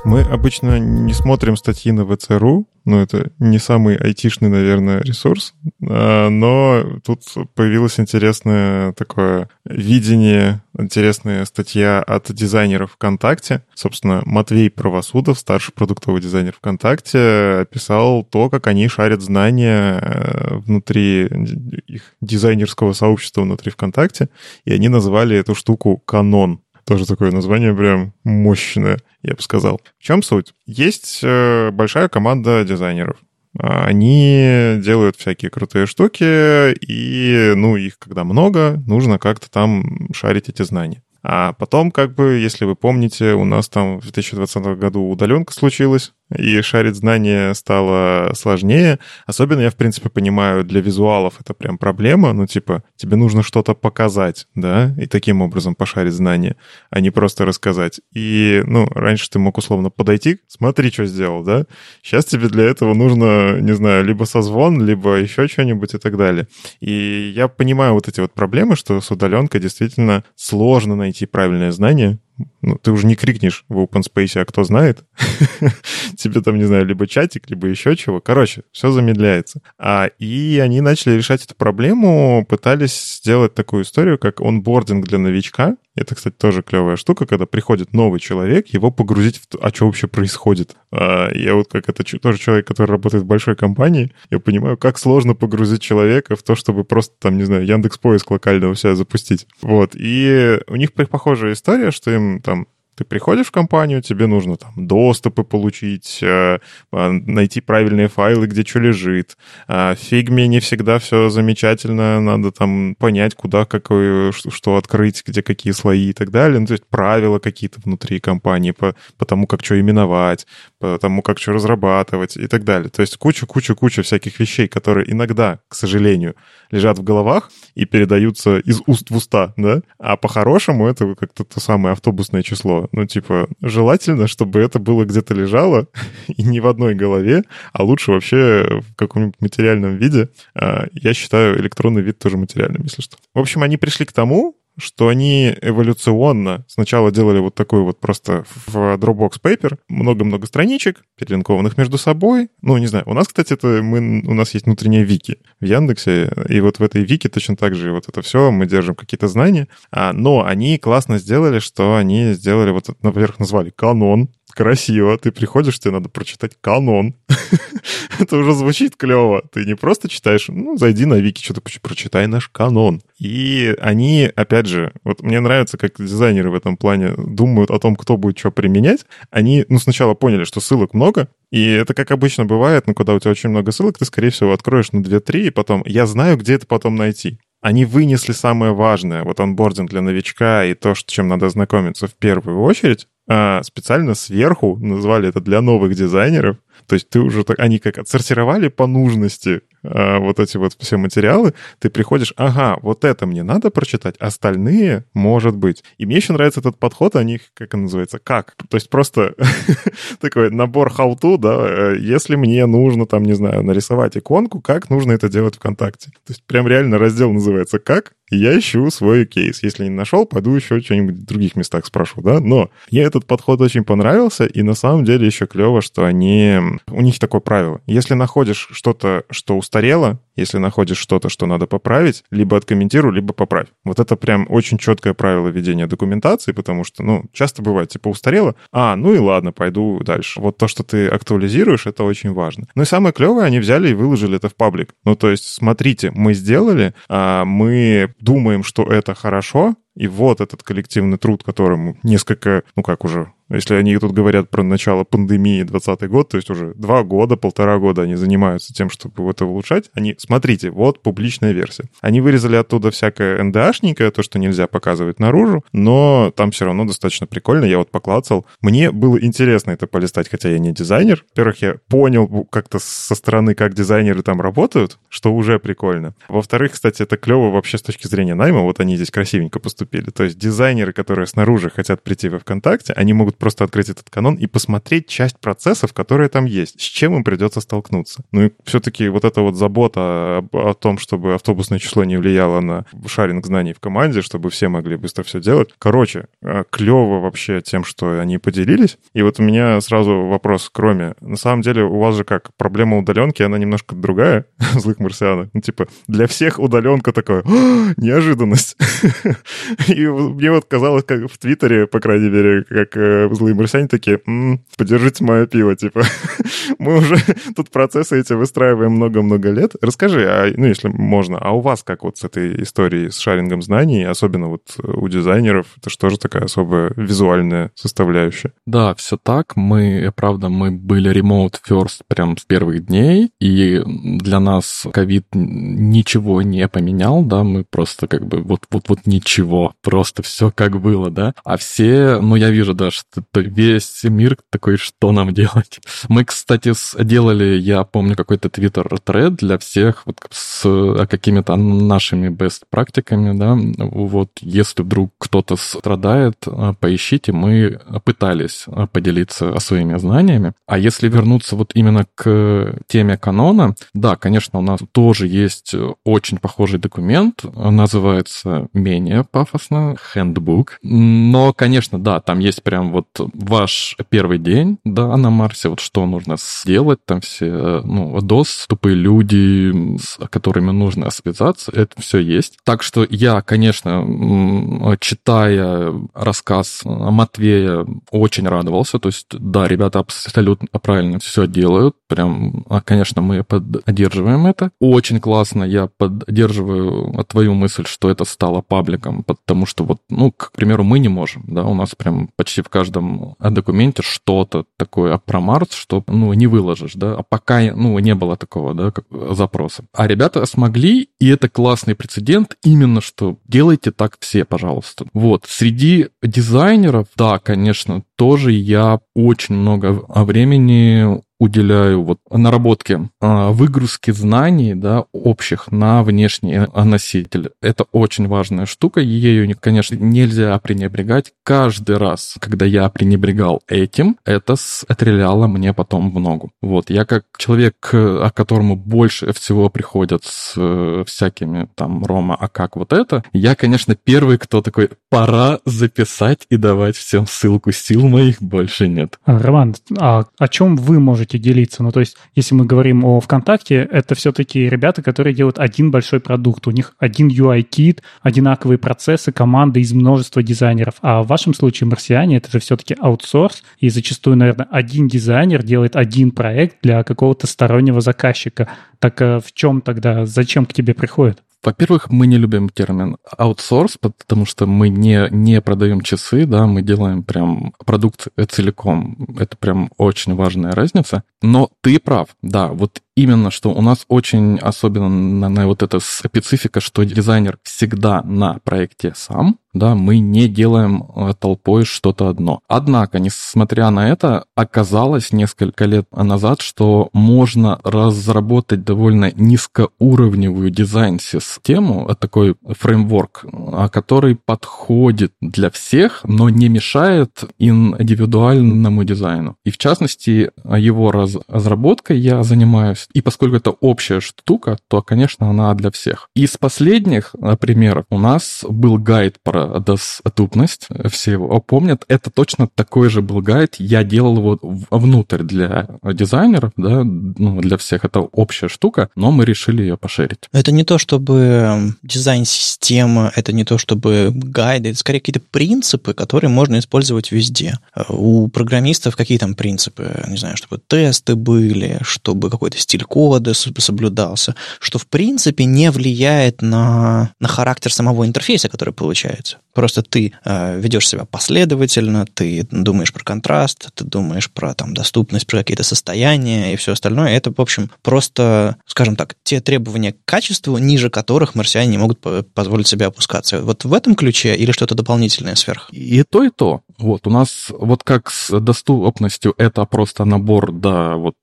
Мы обычно не смотрим статьи на ВЦРУ, но это не самый айтишный, наверное, ресурс, а, но тут появилось интересное такое видение, интересная статья от дизайнеров ВКонтакте. Собственно, Матвей Правосудов, старший продуктовый дизайнер ВКонтакте, описал то, как они шарят знания э, внутри их дизайнерского сообщества внутри ВКонтакте, и они назвали эту штуку «канон». Тоже такое название прям мощное, я бы сказал. В чем суть? Есть э, большая команда дизайнеров. Они делают всякие крутые штуки, и, ну, их когда много, нужно как-то там шарить эти знания. А потом, как бы, если вы помните, у нас там в 2020 году удаленка случилась, и шарить знания стало сложнее. Особенно я, в принципе, понимаю, для визуалов это прям проблема. Ну, типа, тебе нужно что-то показать, да, и таким образом пошарить знания, а не просто рассказать. И, ну, раньше ты мог условно подойти, смотри, что сделал, да. Сейчас тебе для этого нужно, не знаю, либо созвон, либо еще что-нибудь и так далее. И я понимаю вот эти вот проблемы, что с удаленкой действительно сложно найти правильное знание, ну, ты уже не крикнешь в open space, а кто знает, тебе там, не знаю, либо чатик, либо еще чего. Короче, все замедляется. А, и они начали решать эту проблему, пытались сделать такую историю, как онбординг для новичка. Это, кстати, тоже клевая штука, когда приходит новый человек, его погрузить в то, а что вообще происходит. А, я вот как это тоже человек, который работает в большой компании, я понимаю, как сложно погрузить человека в то, чтобы просто там, не знаю, Яндекс Поиск локально у себя запустить. Вот. И у них похожая история, что им там ты приходишь в компанию, тебе нужно там доступы получить, э, а, найти правильные файлы, где что лежит. А в фигме не всегда все замечательно, надо там понять, куда какое, что открыть, где какие слои и так далее. Ну, то есть правила какие-то внутри компании по, по тому, как что именовать, по тому, как что разрабатывать и так далее. То есть куча-куча-куча всяких вещей, которые иногда, к сожалению, лежат в головах и передаются из уст в уста, да? А по-хорошему это как-то то самое автобусное число. Ну, типа, желательно, чтобы это было где-то лежало, и не в одной голове, а лучше вообще в каком-нибудь материальном виде. А, я считаю электронный вид тоже материальным, если что. В общем, они пришли к тому, что они эволюционно сначала делали вот такой вот просто в Dropbox Paper, много-много страничек, перелинкованных между собой. Ну, не знаю, у нас, кстати, это мы, у нас есть внутренняя вики в Яндексе, и вот в этой вики точно так же вот это все, мы держим какие-то знания, а, но они классно сделали, что они сделали вот, например, назвали канон, красиво. Ты приходишь, тебе надо прочитать канон. Это уже звучит клево. Ты не просто читаешь, ну, зайди на Вики, что-то прочитай наш канон. И они, опять же, вот мне нравится, как дизайнеры в этом плане думают о том, кто будет что применять. Они, ну, сначала поняли, что ссылок много, и это как обычно бывает, ну, когда у тебя очень много ссылок, ты, скорее всего, откроешь на 2-3, и потом, я знаю, где это потом найти. Они вынесли самое важное, вот онбординг для новичка и то, с чем надо знакомиться в первую очередь, а, специально сверху назвали это для новых дизайнеров. То есть ты уже так, они как отсортировали по нужности а, вот эти вот все материалы, ты приходишь, ага, вот это мне надо прочитать, остальные, может быть. И мне еще нравится этот подход, они, как он называется, как? То есть просто такой набор how-to, да, э, если мне нужно, там, не знаю, нарисовать иконку, как нужно это делать ВКонтакте. То есть прям реально раздел называется «Как?», я ищу свой кейс. Если не нашел, пойду еще что-нибудь в других местах спрошу, да. Но мне этот подход очень понравился, и на самом деле еще клево, что они... У них такое правило. Если находишь что-то, что устарело, если находишь что-то, что надо поправить, либо откомментируй, либо поправь. Вот это прям очень четкое правило ведения документации, потому что, ну, часто бывает, типа, устарело, а, ну и ладно, пойду дальше. Вот то, что ты актуализируешь, это очень важно. Ну и самое клевое, они взяли и выложили это в паблик. Ну, то есть, смотрите, мы сделали, а мы думаем, что это хорошо, и вот этот коллективный труд, которому несколько, ну как уже, если они тут говорят про начало пандемии 20 год, то есть уже два года, полтора года они занимаются тем, чтобы это улучшать, они, смотрите, вот публичная версия. Они вырезали оттуда всякое НДАшненькое, то, что нельзя показывать наружу, но там все равно достаточно прикольно, я вот поклацал. Мне было интересно это полистать, хотя я не дизайнер. Во-первых, я понял как-то со стороны, как дизайнеры там работают, что уже прикольно. Во-вторых, кстати, это клево вообще с точки зрения найма, вот они здесь красивенько поступили. То есть дизайнеры, которые снаружи хотят прийти во ВКонтакте, они могут просто открыть этот канон и посмотреть часть процессов, которые там есть, с чем им придется столкнуться. Ну и все-таки вот эта вот забота о, о том, чтобы автобусное число не влияло на шаринг знаний в команде, чтобы все могли быстро все делать. Короче, э, клево вообще тем, что они поделились. И вот у меня сразу вопрос, кроме... На самом деле у вас же как? Проблема удаленки, она немножко другая злых марсианах. Ну, типа, для всех удаленка такая неожиданность. И мне вот казалось, как в Твиттере, по крайней мере, как э, злые марсиане такие, м-м, подержите мое пиво, типа. Мы уже тут процессы эти выстраиваем много-много лет. Расскажи, а, ну, если можно, а у вас как вот с этой историей, с шарингом знаний, особенно вот у дизайнеров, это что же такая особая визуальная составляющая? Да, все так. Мы, правда, мы были remote first прям с первых дней, и для нас ковид ничего не поменял, да, мы просто как бы вот-вот-вот ничего просто все как было, да. А все, ну, я вижу, да, что весь мир такой, что нам делать. Мы, кстати, делали, я помню, какой-то твиттер-тред для всех вот с какими-то нашими best практиками, да, вот если вдруг кто-то страдает, а, поищите, мы пытались а, поделиться своими знаниями. А если вернуться вот именно к теме канона, да, конечно, у нас тоже есть очень похожий документ, называется менее пафосно, handbook, но, конечно, да, там есть прям вот ваш первый день, да, на Марсе, вот что нужно сделать, там все, ну, DOS, тупые люди, с которыми нужно связаться, это все есть. Так что я, конечно, читая рассказ Матвея, очень радовался. То есть, да, ребята абсолютно правильно все делают. Прям, а, конечно, мы поддерживаем это. Очень классно. Я поддерживаю твою мысль, что это стало пабликом, потому что вот, ну, к примеру, мы не можем, да, у нас прям почти в каждом документе что-то такое про Марс, что, ну, не выложишь, да, а пока, ну, не было такого, да, как запроса. А ребята смогли, и это классный прецедент именно, что делайте так все, пожалуйста. Вот. Среди дизайнеров, да, конечно, тоже я очень много времени уделяю вот наработке а, выгрузки знаний, да, общих на внешний носитель. Это очень важная штука, ею, конечно, нельзя пренебрегать. Каждый раз, когда я пренебрегал этим, это стреляло мне потом в ногу. Вот, я как человек, о которому больше всего приходят с э, всякими там Рома, а как вот это, я, конечно, первый, кто такой, пора записать и давать всем ссылку, сил моих больше нет. Роман, а о чем вы можете можете делиться. Ну, то есть, если мы говорим о ВКонтакте, это все-таки ребята, которые делают один большой продукт. У них один UI-кит, одинаковые процессы, команды из множества дизайнеров. А в вашем случае марсиане — это же все-таки аутсорс, и зачастую, наверное, один дизайнер делает один проект для какого-то стороннего заказчика. Так э, в чем тогда, зачем к тебе приходят? Во-первых, мы не любим термин аутсорс, потому что мы не, не продаем часы, да, мы делаем прям продукт целиком. Это прям очень важная разница. Но ты прав, да, вот именно, что у нас очень особенно на, вот эта специфика, что дизайнер всегда на проекте сам, да, мы не делаем э, толпой что-то одно. Однако, несмотря на это, оказалось несколько лет назад, что можно разработать довольно низкоуровневую дизайн-систему, э, такой фреймворк, э, который подходит для всех, но не мешает индивидуальному дизайну. И в частности, его разработкой я занимаюсь и поскольку это общая штука, то, конечно, она для всех. Из последних примеров у нас был гайд про доступность, все его помнят. Это точно такой же был гайд. Я делал его внутрь для дизайнеров, да, ну, для всех. Это общая штука, но мы решили ее пошерить. Это не то, чтобы дизайн-система, это не то, чтобы гайды, это скорее какие-то принципы, которые можно использовать везде. У программистов какие там принципы? Не знаю, чтобы тесты были, чтобы какой-то стиль стиль кода соблюдался, что в принципе не влияет на, на характер самого интерфейса, который получается. Просто ты э, ведешь себя последовательно, ты думаешь про контраст, ты думаешь про там, доступность, про какие-то состояния и все остальное. Это, в общем, просто, скажем так, те требования к качеству, ниже которых марсиане не могут позволить себе опускаться. Вот в этом ключе или что-то дополнительное сверх? И то, и то. Вот у нас вот как с доступностью это просто набор, да, вот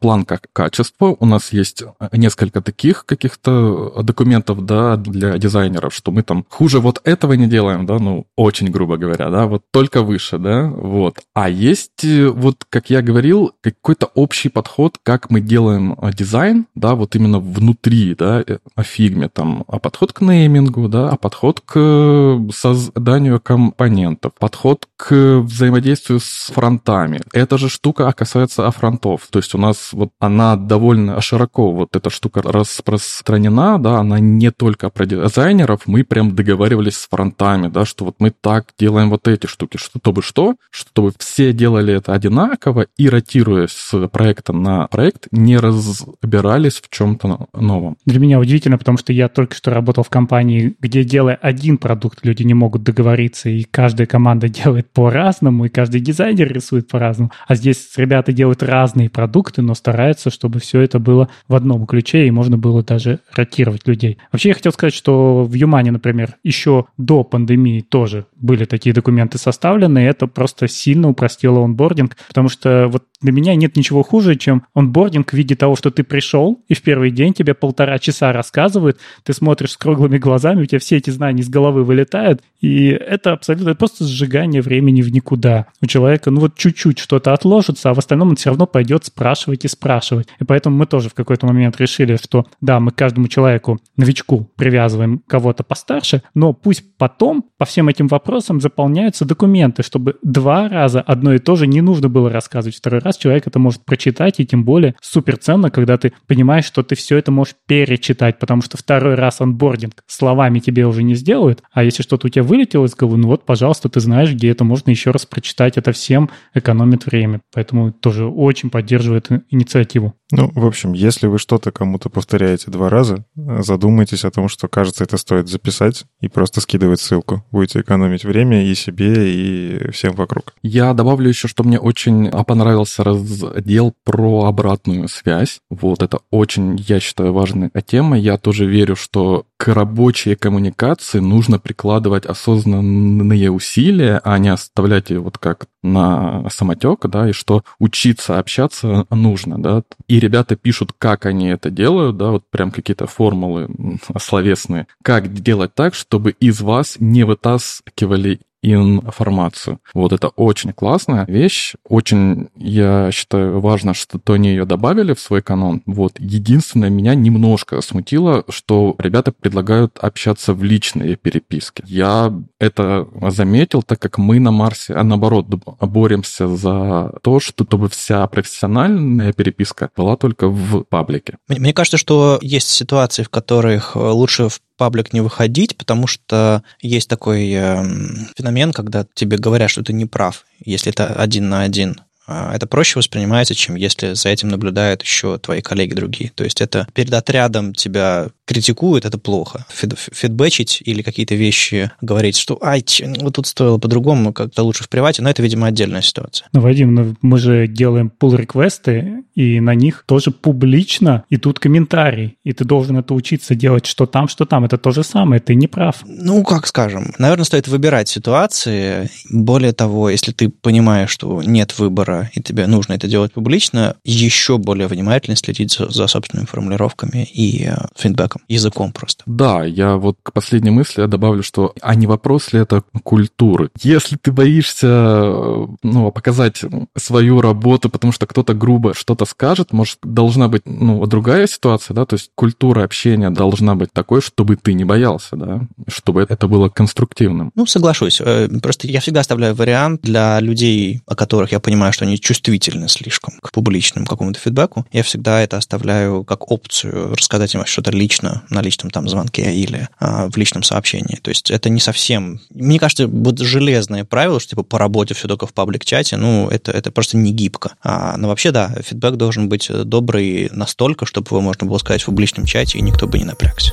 план как качество. У нас есть несколько таких каких-то документов, да, для дизайнеров, что мы там хуже вот этого не делаем, да, ну, очень грубо говоря, да, вот только выше, да, вот. А есть, э, вот, как я говорил, какой-то общий подход, как мы делаем э, дизайн, да, вот именно внутри, да, э, о фигме, там, а подход к неймингу, да, а подход к созданию компонентов, подход к взаимодействию с фронтами. Эта же штука касается фронтов, то есть у нас вот она довольно широко, вот эта штука распространена, да, она не только про дизайнеров, мы прям договаривались с фронтами, да, что вот мы так делаем вот эти штуки, чтобы что, чтобы все делали это одинаково и ротируясь с проекта на проект, не разбирались в чем-то новом. Для меня удивительно, потому что я только что работал в компании, где делая один продукт, люди не могут договориться, и каждая команда делает делает по-разному, и каждый дизайнер рисует по-разному. А здесь ребята делают разные продукты, но стараются, чтобы все это было в одном ключе, и можно было даже ротировать людей. Вообще я хотел сказать, что в Юмане, например, еще до пандемии тоже были такие документы составлены, это просто сильно упростило онбординг, потому что вот для меня нет ничего хуже, чем онбординг в виде того, что ты пришел, и в первый день тебе полтора часа рассказывают, ты смотришь с круглыми глазами, у тебя все эти знания из головы вылетают, и это абсолютно это просто сжигание времени в никуда. У человека, ну вот чуть-чуть что-то отложится, а в остальном он все равно пойдет спрашивать и спрашивать. И поэтому мы тоже в какой-то момент решили, что да, мы каждому человеку, новичку, привязываем кого-то постарше, но пусть потом по всем этим вопросам заполняются документы, чтобы два раза одно и то же не нужно было рассказывать. Второй раз человек это может прочитать, и тем более супер ценно, когда ты понимаешь, что ты все это можешь перечитать, потому что второй раз онбординг словами тебе уже не сделают, а если что-то у тебя вылетело из головы, ну вот, пожалуйста, ты знаешь, где это можно еще раз прочитать, это всем экономит время. Поэтому тоже очень поддерживаю эту инициативу. Ну, в общем, если вы что-то кому-то повторяете два раза, задумайтесь о том, что, кажется, это стоит записать и просто скидывать ссылку. Будете экономить время и себе, и всем вокруг. Я добавлю еще, что мне очень понравился раздел про обратную связь. Вот это очень, я считаю, важная тема. Я тоже верю, что к рабочей коммуникации нужно прикладывать осознанные усилия, а не оставлять ее вот как на самотек, да, и что учиться общаться нужно, да. И ребята пишут, как они это делают, да, вот прям какие-то формулы словесные, как делать так, чтобы из вас не вытаскивали информацию. Вот это очень классная вещь. Очень, я считаю, важно, что они ее добавили в свой канон. Вот. Единственное, меня немножко смутило, что ребята предлагают общаться в личной переписке. Я это заметил, так как мы на Марсе, а наоборот, боремся за то, чтобы вся профессиональная переписка была только в паблике. Мне кажется, что есть ситуации, в которых лучше в паблик не выходить, потому что есть такой э, феномен, когда тебе говорят, что ты не прав, если это один на один. А, это проще воспринимается, чем если за этим наблюдают еще твои коллеги другие. То есть это перед отрядом тебя критикуют, это плохо. Фид, фидбэчить или какие-то вещи говорить, что ай, вот тут стоило по-другому, как-то лучше в привате, но это, видимо, отдельная ситуация. Ну, Вадим, ну, мы же делаем pull-реквесты, и на них тоже публично идут комментарии, и ты должен это учиться делать, что там, что там. Это то же самое, ты не прав. Ну, как скажем, наверное, стоит выбирать ситуации. Более того, если ты понимаешь, что нет выбора, и тебе нужно это делать публично, еще более внимательно следить за, за собственными формулировками и э, фидбэком языком, просто. Да, я вот к последней мысли я добавлю, что а не вопрос ли это культуры? Если ты боишься ну, показать свою работу, потому что кто-то грубо что-то скажет, может, должна быть ну, другая ситуация, да, то есть культура общения должна быть такой, чтобы ты не боялся, да, чтобы это было конструктивным. Ну, соглашусь. Э, просто я всегда оставляю вариант для людей, о которых я понимаю, что они чувствительны слишком к публичному какому-то фидбэку. Я всегда это оставляю как опцию рассказать им что-то лично на личном там звонке или а, в личном сообщении. То есть это не совсем... Мне кажется, вот железное правило, что типа по работе все только в паблик-чате, ну, это, это просто не гибко. А, но вообще, да, фидбэк должен быть добрый настолько, чтобы его можно было сказать в публичном чате, и никто бы не напрягся.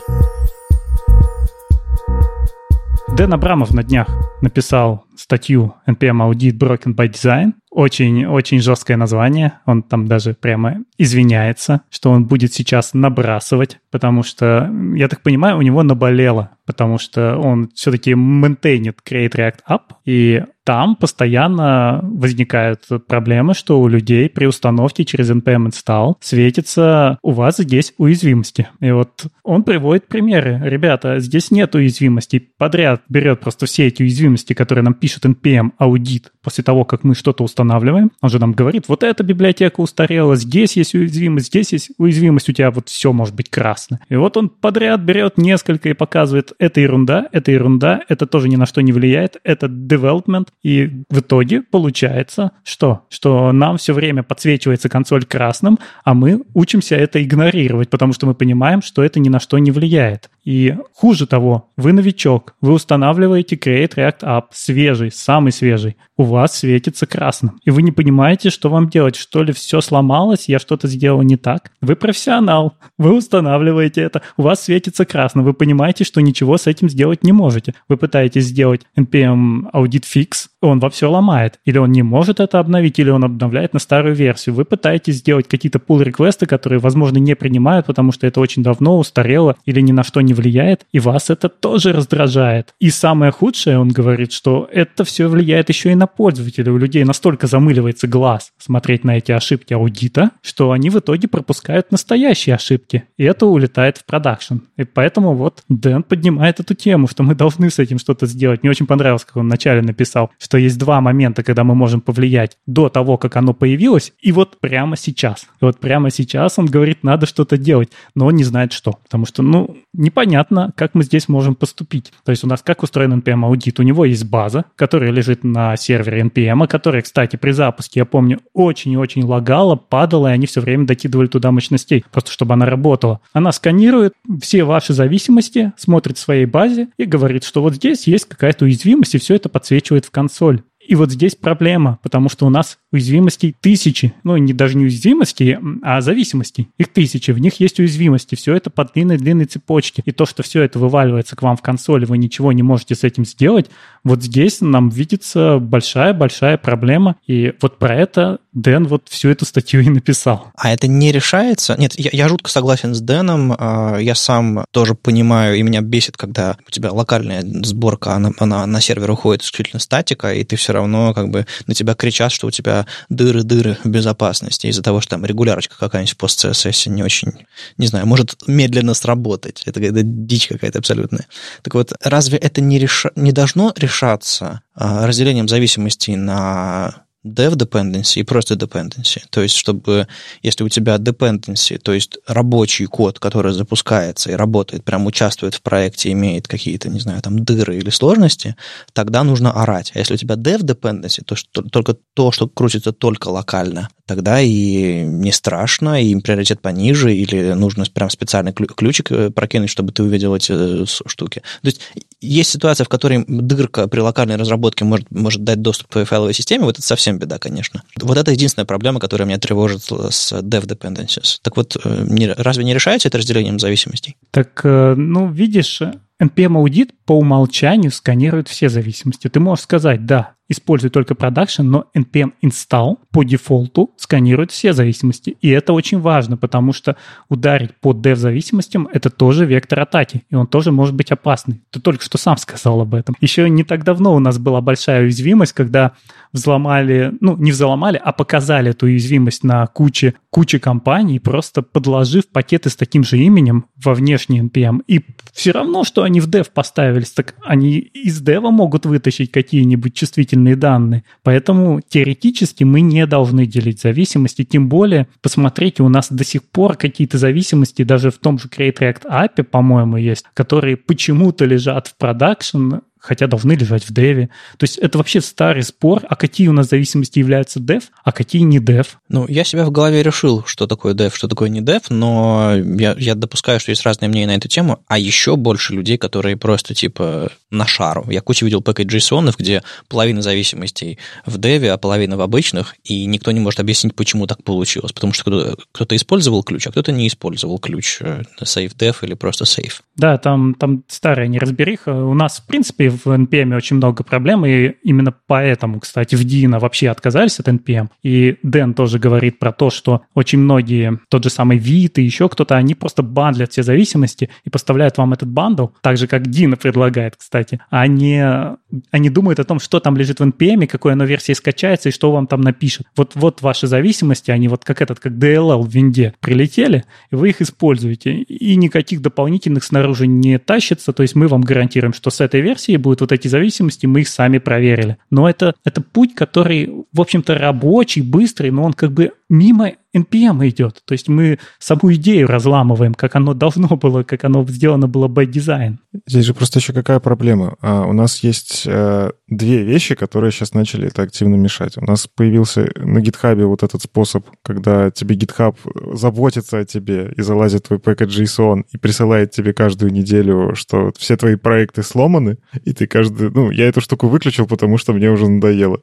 Дэн Абрамов на днях написал статью NPM Audit Broken by Design. Очень, очень жесткое название. Он там даже прямо извиняется, что он будет сейчас набрасывать, потому что, я так понимаю, у него наболело, потому что он все-таки мейнтейнит Create React App, и там постоянно возникают проблемы, что у людей при установке через npm install светится у вас здесь уязвимости. И вот он приводит примеры. Ребята, здесь нет уязвимостей. Подряд берет просто все эти уязвимости, которые нам пишет npm аудит после того, как мы что-то устанавливаем. Он же нам говорит, вот эта библиотека устарела, здесь есть уязвимость, здесь есть уязвимость, у тебя вот все может быть красно. И вот он подряд берет несколько и показывает, это ерунда, это ерунда, это тоже ни на что не влияет, это development, и в итоге получается что? Что нам все время подсвечивается консоль красным, а мы учимся это игнорировать, потому что мы понимаем, что это ни на что не влияет. И хуже того, вы новичок, вы устанавливаете Create React App, свежий, самый свежий. У вас светится красным. И вы не понимаете, что вам делать. Что ли все сломалось, я что-то сделал не так. Вы профессионал, вы устанавливаете это, у вас светится красным. Вы понимаете, что ничего с этим сделать не можете. Вы пытаетесь сделать NPM Audit Fix, он во все ломает. Или он не может это обновить, или он обновляет на старую версию. Вы пытаетесь сделать какие-то pull-реквесты, которые, возможно, не принимают, потому что это очень давно устарело или ни на что не влияет, и вас это тоже раздражает. И самое худшее, он говорит, что это все влияет еще и на пользователя. У людей настолько замыливается глаз смотреть на эти ошибки аудита, что они в итоге пропускают настоящие ошибки, и это улетает в продакшн. И поэтому вот Дэн поднимает эту тему, что мы должны с этим что-то сделать. Мне очень понравилось, как он вначале написал, что есть два момента, когда мы можем повлиять до того, как оно появилось, и вот прямо сейчас. И вот прямо сейчас он говорит, надо что-то делать, но он не знает что. Потому что, ну, непонятно, как мы здесь можем поступить. То есть у нас как устроен NPM-аудит? У него есть база, которая лежит на сервере NPM, которая, кстати, при запуске, я помню, очень и очень лагала, падала, и они все время докидывали туда мощностей, просто чтобы она работала. Она сканирует все ваши зависимости, смотрит в своей базе и говорит, что вот здесь есть какая-то уязвимость, и все это подсвечивает в консоль. И вот здесь проблема, потому что у нас уязвимостей тысячи. Ну, не даже не уязвимостей, а зависимостей. Их тысячи. В них есть уязвимости. Все это по длинной-длинной цепочке. И то, что все это вываливается к вам в консоли, вы ничего не можете с этим сделать, вот здесь нам видится большая-большая проблема. И вот про это Дэн вот всю эту статью и написал. А это не решается? Нет, я, я жутко согласен с Дэном. А, я сам тоже понимаю, и меня бесит, когда у тебя локальная сборка, она, она на сервер уходит исключительно статика, и ты все равно как бы на тебя кричат, что у тебя дыры-дыры в безопасности из-за того, что там регулярочка какая-нибудь пост CSS не очень, не знаю, может медленно сработать. Это, это дичь какая-то абсолютная. Так вот, разве это не, реш... не должно решаться а, разделением зависимостей на dev dependency и просто dependency. То есть, чтобы, если у тебя dependency, то есть рабочий код, который запускается и работает, прям участвует в проекте, имеет какие-то, не знаю, там дыры или сложности, тогда нужно орать. А если у тебя dev dependency, то что, только то, что крутится только локально, тогда и не страшно, и приоритет пониже, или нужно прям специальный ключик э, прокинуть, чтобы ты увидел эти э, штуки. То есть есть ситуация, в которой дырка при локальной разработке может, может дать доступ к твоей файловой системе, вот это совсем беда, конечно. Вот это единственная проблема, которая меня тревожит с dev dependencies. Так вот, э, не, разве не решается это разделением зависимостей? Так, ну, видишь, NPM-аудит по умолчанию сканирует все зависимости. Ты можешь сказать, да, используй только продакшн, но npm install по дефолту сканирует все зависимости. И это очень важно, потому что ударить по dev зависимостям это тоже вектор атаки, и он тоже может быть опасный. Ты только что сам сказал об этом. Еще не так давно у нас была большая уязвимость, когда взломали, ну, не взломали, а показали эту уязвимость на куче, куче компаний, просто подложив пакеты с таким же именем во внешний NPM. И все равно, что они в dev поставились, так они из дева могут вытащить какие-нибудь чувствительные данные. Поэтому теоретически мы не должны делить зависимости, тем более, посмотрите, у нас до сих пор какие-то зависимости даже в том же Create React API, по-моему, есть, которые почему-то лежат в продакшн, хотя должны лежать в деве. То есть это вообще старый спор, а какие у нас зависимости являются дев, а какие не дев. Ну, я себя в голове решил, что такое дев, что такое не дев, но я, я допускаю, что есть разные мнения на эту тему, а еще больше людей, которые просто типа на шару. Я кучу видел package.json, где половина зависимостей в деве, а половина в обычных, и никто не может объяснить, почему так получилось, потому что кто-то использовал ключ, а кто-то не использовал ключ э, save dev или просто save. Да, там, там старая неразбериха. У нас, в принципе, в NPM очень много проблем, и именно поэтому, кстати, в Deno вообще отказались от NPM. И Дэн тоже говорит про то, что очень многие, тот же самый Vite и еще кто-то, они просто бандлят все зависимости и поставляют вам этот бандл, так же, как Deno предлагает, кстати. А не, они думают о том, что там лежит в NPM, какой оно версии скачается и что вам там напишет. Вот, вот ваши зависимости, они вот как этот, как DLL в винде прилетели, и вы их используете. И никаких дополнительных снаружи не тащится, то есть мы вам гарантируем, что с этой версии будет вот эти зависимости, мы их сами проверили. Но это, это путь, который, в общем-то, рабочий, быстрый, но он как бы мимо NPM идет. То есть мы саму идею разламываем, как оно должно было, как оно сделано было by design. Здесь же просто еще какая проблема. А, у нас есть а, две вещи, которые сейчас начали это активно мешать. У нас появился на GitHub вот этот способ, когда тебе GitHub заботится о тебе и залазит твой пакет JSON и присылает тебе каждую неделю, что все твои проекты сломаны, и ты каждый... Ну, я эту штуку выключил, потому что мне уже надоело.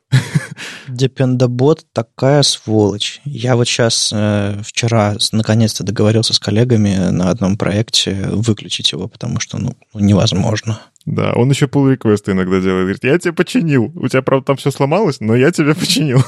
Dependabot такая сволочь. Я вот сейчас э, вчера наконец-то договорился с коллегами на одном проекте выключить его, потому что ну, невозможно. Да, он еще pull реквесты иногда делает. Говорит, я тебя починил. У тебя, правда, там все сломалось, но я тебя починил.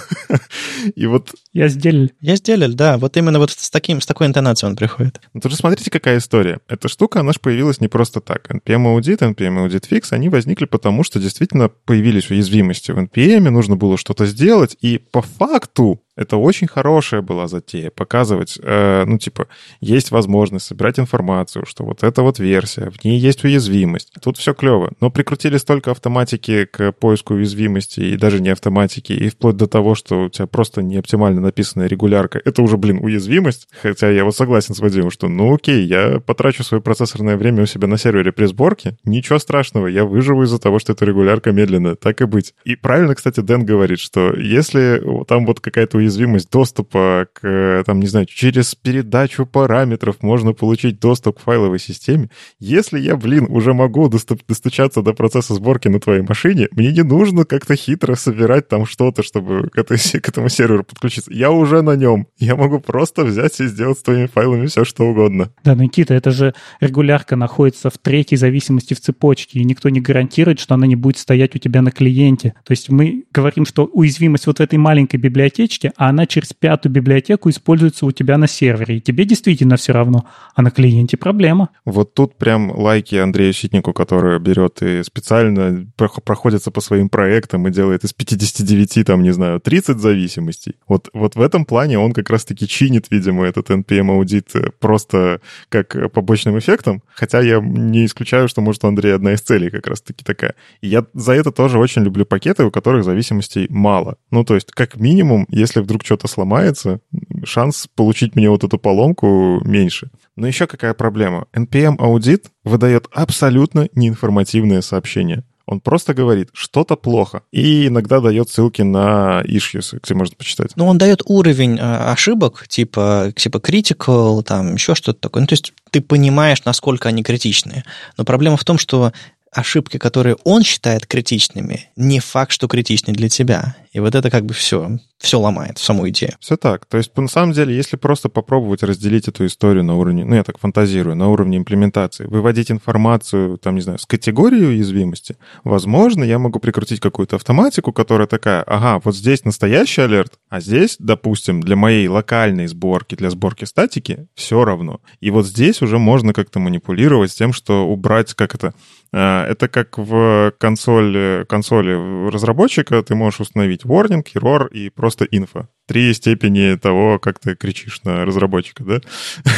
И вот... Я сделал. Я сделал, да. Вот именно вот с, таким, с такой интонацией он приходит. Ну, тоже смотрите, какая история. Эта штука, она же появилась не просто так. NPM Audit, NPM Audit Fix, они возникли потому, что действительно появились уязвимости в NPM, нужно было что-то сделать, и по факту это очень хорошая была затея, показывать, э, ну, типа, есть возможность собирать информацию, что вот эта вот версия, в ней есть уязвимость. Тут все клево. Но прикрутили столько автоматики к поиску уязвимости, и даже не автоматики, и вплоть до того, что у тебя просто не оптимально написанная регулярка. Это уже, блин, уязвимость. Хотя я вот согласен с Вадимом, что, ну, окей, я потрачу свое процессорное время у себя на сервере при сборке. Ничего страшного, я выживу из-за того, что эта регулярка медленная. Так и быть. И правильно, кстати, Дэн говорит, что если там вот какая-то уязвимость доступа к, там, не знаю, через передачу параметров можно получить доступ к файловой системе. Если я, блин, уже могу достучаться до процесса сборки на твоей машине, мне не нужно как-то хитро собирать там что-то, чтобы к, этой, к этому серверу подключиться. Я уже на нем. Я могу просто взять и сделать с твоими файлами все, что угодно. Да, Никита, это же регулярка находится в третьей зависимости в цепочке, и никто не гарантирует, что она не будет стоять у тебя на клиенте. То есть мы говорим, что уязвимость вот в этой маленькой библиотечке, а она через пятую библиотеку используется у тебя на сервере, и тебе действительно все равно, а на клиенте проблема. Вот тут прям лайки Андрею Ситнику, который берет и специально проходится по своим проектам и делает из 59, там, не знаю, 30 зависимостей. Вот, вот в этом плане он как раз-таки чинит, видимо, этот NPM-аудит э, просто как побочным эффектом, хотя я не исключаю, что, может, у Андрея одна из целей как раз-таки такая. И я за это тоже очень люблю пакеты, у которых зависимостей мало. Ну, то есть, как минимум, если вдруг что-то сломается, шанс получить мне вот эту поломку меньше. Но еще какая проблема? NPM-аудит выдает абсолютно неинформативные сообщения. Он просто говорит, что-то плохо. И иногда дает ссылки на issues, где можно почитать. Ну, он дает уровень а, ошибок, типа, типа critical, там еще что-то такое. Ну, то есть ты понимаешь, насколько они критичные. Но проблема в том, что ошибки, которые он считает критичными, не факт, что критичны для тебя. И вот это как бы все, все ломает, саму идею. Все так. То есть, на самом деле, если просто попробовать разделить эту историю на уровне, ну, я так фантазирую, на уровне имплементации, выводить информацию, там, не знаю, с категории уязвимости, возможно, я могу прикрутить какую-то автоматику, которая такая, ага, вот здесь настоящий алерт, а здесь, допустим, для моей локальной сборки, для сборки статики, все равно. И вот здесь уже можно как-то манипулировать тем, что убрать, как это, а, это как в консоли, консоли разработчика ты можешь установить warning, error и просто info. Три степени того, как ты кричишь на разработчика, да?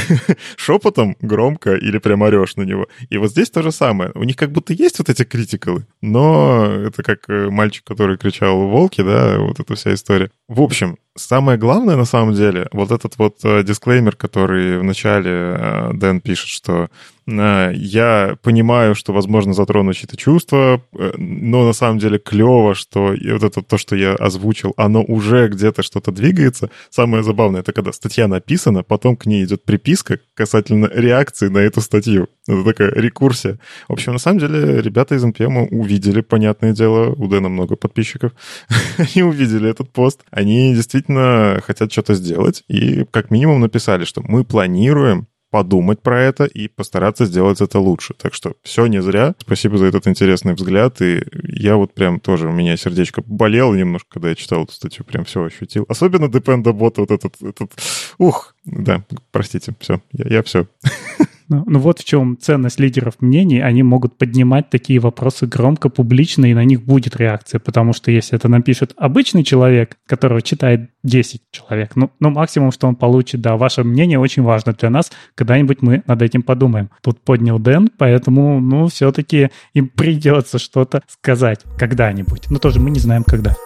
Шепотом, громко или прям орешь на него. И вот здесь то же самое. У них как будто есть вот эти критикалы, но это как э, мальчик, который кричал «волки», да, вот эта вся история. В общем, самое главное на самом деле, вот этот вот э, дисклеймер, который в начале э, Дэн пишет, что я понимаю, что, возможно, затрону чьи-то чувства, но на самом деле клево, что вот это то, что я озвучил, оно уже где-то что-то двигается. Самое забавное, это когда статья написана, потом к ней идет приписка касательно реакции на эту статью. Это такая рекурсия. В общем, на самом деле, ребята из NPM увидели, понятное дело, у Дэна много подписчиков, они увидели этот пост, они действительно хотят что-то сделать, и как минимум написали, что мы планируем подумать про это и постараться сделать это лучше. Так что все не зря. Спасибо за этот интересный взгляд. И я вот прям тоже, у меня сердечко болело немножко, когда я читал эту статью, прям все ощутил. Особенно Dependabot вот этот, этот... Ух, да, простите, все, я, я все. Ну, ну вот в чем ценность лидеров мнений. Они могут поднимать такие вопросы громко, публично, и на них будет реакция. Потому что если это напишет обычный человек, которого читает 10 человек, ну, ну максимум, что он получит, да, ваше мнение очень важно для нас, когда-нибудь мы над этим подумаем. Тут поднял Дэн, поэтому, ну, все-таки им придется что-то сказать когда-нибудь. Но тоже мы не знаем, когда.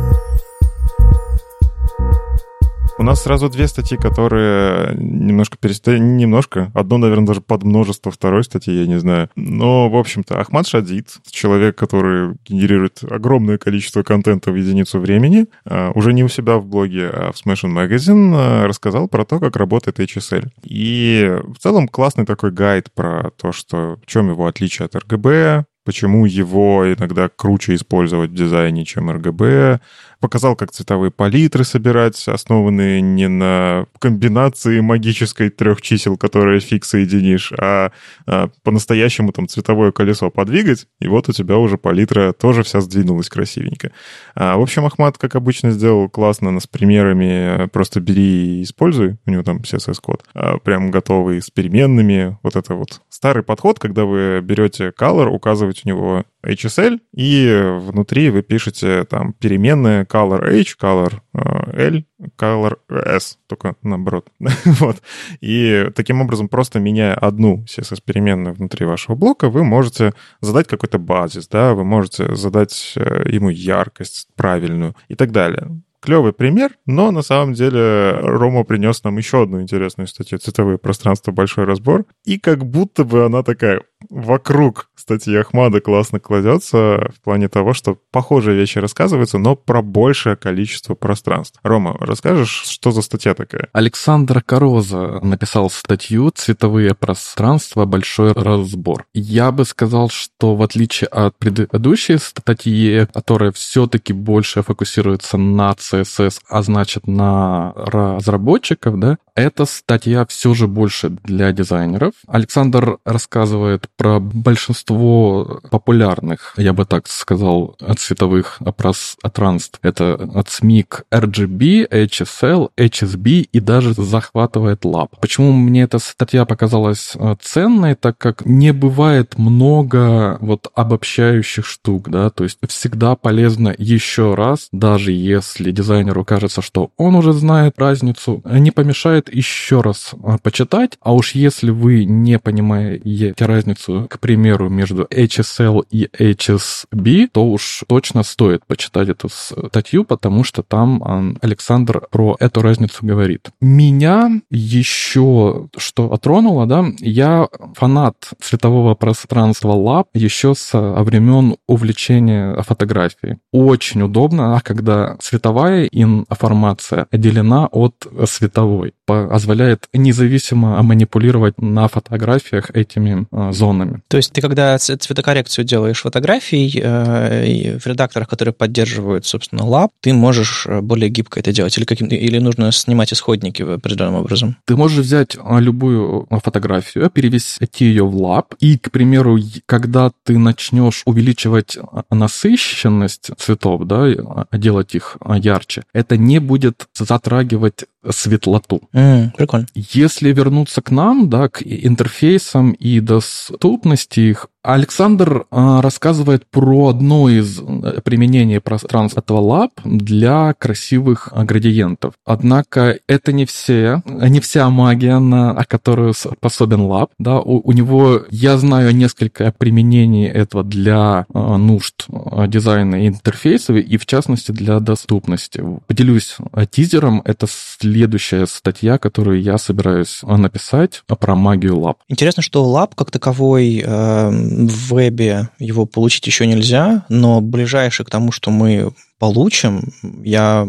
У нас сразу две статьи, которые немножко перестали... Немножко. Одно, наверное, даже под множество второй статьи, я не знаю. Но, в общем-то, Ахмад Шадид, человек, который генерирует огромное количество контента в единицу времени, а, уже не у себя в блоге, а в Smashing Magazine, а, рассказал про то, как работает HSL. И в целом классный такой гайд про то, что в чем его отличие от RGB, почему его иногда круче использовать в дизайне, чем RGB, показал, как цветовые палитры собирать, основанные не на комбинации магической трех чисел, которые фиг соединишь, а, а по-настоящему там цветовое колесо подвигать, и вот у тебя уже палитра тоже вся сдвинулась красивенько. А, в общем, Ахмат, как обычно, сделал классно с примерами, просто бери и используй, у него там CSS-код, а, прям готовый, с переменными, вот это вот старый подход, когда вы берете color, указываете у него HSL, и внутри вы пишете там переменные color H, color э, L, color S, только наоборот. вот. И таким образом, просто меняя одну CSS-переменную внутри вашего блока, вы можете задать какой-то базис, да, вы можете задать э, ему яркость правильную и так далее клевый пример, но на самом деле Рома принес нам еще одну интересную статью «Цветовые пространства. Большой разбор». И как будто бы она такая вокруг статьи Ахмада классно кладется в плане того, что похожие вещи рассказываются, но про большее количество пространств. Рома, расскажешь, что за статья такая? Александр Короза написал статью «Цветовые пространства. Большой разбор». Я бы сказал, что в отличие от предыдущей статьи, которая все-таки больше фокусируется на CSS, а значит на разработчиков, да, эта статья все же больше для дизайнеров. Александр рассказывает про большинство популярных, я бы так сказал, цветовых пространств. Это от SMIC RGB, HSL, HSB и даже захватывает Lab. Почему мне эта статья показалась э, ценной? Так как не бывает много вот обобщающих штук, да, то есть всегда полезно еще раз, даже если дизайнеру кажется, что он уже знает разницу, не помешает еще раз э, почитать, а уж если вы не понимаете разницу к примеру, между HSL и HSB, то уж точно стоит почитать эту статью, потому что там Александр про эту разницу говорит. Меня еще что отронуло, да, я фанат цветового пространства Lab еще со времен увлечения фотографией. Очень удобно, а когда цветовая информация отделена от световой, позволяет независимо манипулировать на фотографиях этими а, зонами. То есть ты когда цветокоррекцию делаешь фотографий э, в редакторах, которые поддерживают, собственно, Lab, ты можешь э, более гибко это делать или, каким или нужно снимать исходники определенным образом? Ты можешь взять а, любую а, фотографию, перевести ее в Lab, и, к примеру, когда ты начнешь увеличивать насыщенность цветов, да, делать их ярче, это не будет затрагивать светлоту. Mm, прикольно. Если вернуться к нам, да, к интерфейсам и доступности их, Александр а, рассказывает про одно из э, применений пространств этого Lab для красивых а, градиентов. Однако это не все, не вся магия, на которую способен Lab. Да, у, у него, я знаю несколько применений этого для а, нужд дизайна и интерфейсов, и в частности для доступности. Поделюсь тизером. Это следующая статья, которую я собираюсь написать про магию Lab. Интересно, что Lab как таковой э в вебе его получить еще нельзя, но ближайшее к тому, что мы получим, я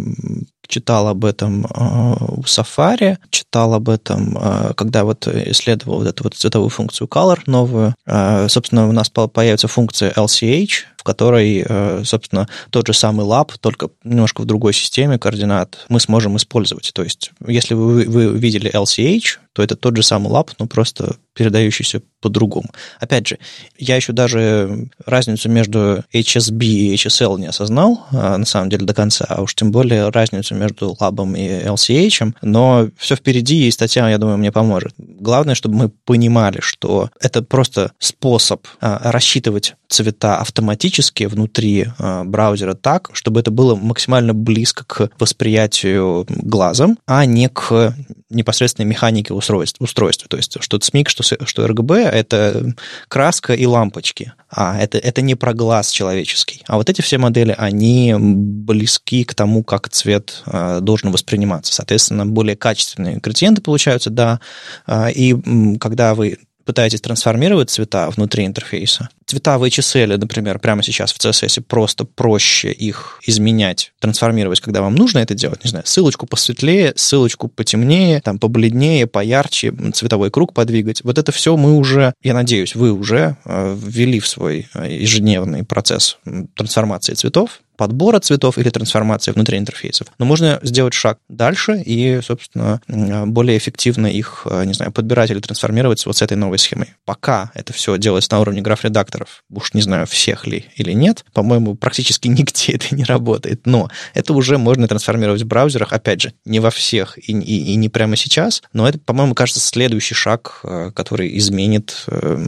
читал об этом а, в Safari, читал об этом, а, когда вот исследовал вот эту вот цветовую функцию Color новую. А, собственно, у нас появится функция LCH, в которой, собственно, тот же самый Lab, только немножко в другой системе координат, мы сможем использовать. То есть, если вы, вы видели LCH, то это тот же самый Lab, но просто передающийся по-другому. Опять же, я еще даже разницу между HSB и HSL не осознал, на самом деле, до конца, а уж тем более разницу между Lab ом и LCH, но все впереди, и статья, я думаю, мне поможет. Главное, чтобы мы понимали, что это просто способ а, рассчитывать цвета автоматически внутри э, браузера так, чтобы это было максимально близко к восприятию глазом, а не к непосредственной механике устройства. устройства. То есть что SMIC, что, что RGB — это краска и лампочки. А это, это не про глаз человеческий. А вот эти все модели, они близки к тому, как цвет э, должен восприниматься. Соответственно, более качественные градиенты получаются, да. Э, и когда вы пытаетесь трансформировать цвета внутри интерфейса, цвета в HSL, например, прямо сейчас в CSS, просто проще их изменять, трансформировать, когда вам нужно это делать, не знаю, ссылочку посветлее, ссылочку потемнее, там, побледнее, поярче, цветовой круг подвигать. Вот это все мы уже, я надеюсь, вы уже э, ввели в свой э, ежедневный процесс трансформации цветов, подбора цветов или трансформации внутри интерфейсов. Но можно сделать шаг дальше и, собственно, более эффективно их, э, не знаю, подбирать или трансформировать вот с этой новой схемой. Пока это все делается на уровне граф-редакторов, уж не знаю, всех ли или нет, по-моему, практически нигде это не работает. Но это уже можно трансформировать в браузерах, опять же, не во всех и, и, и не прямо сейчас, но это, по-моему, кажется, следующий шаг, э, который изменит э,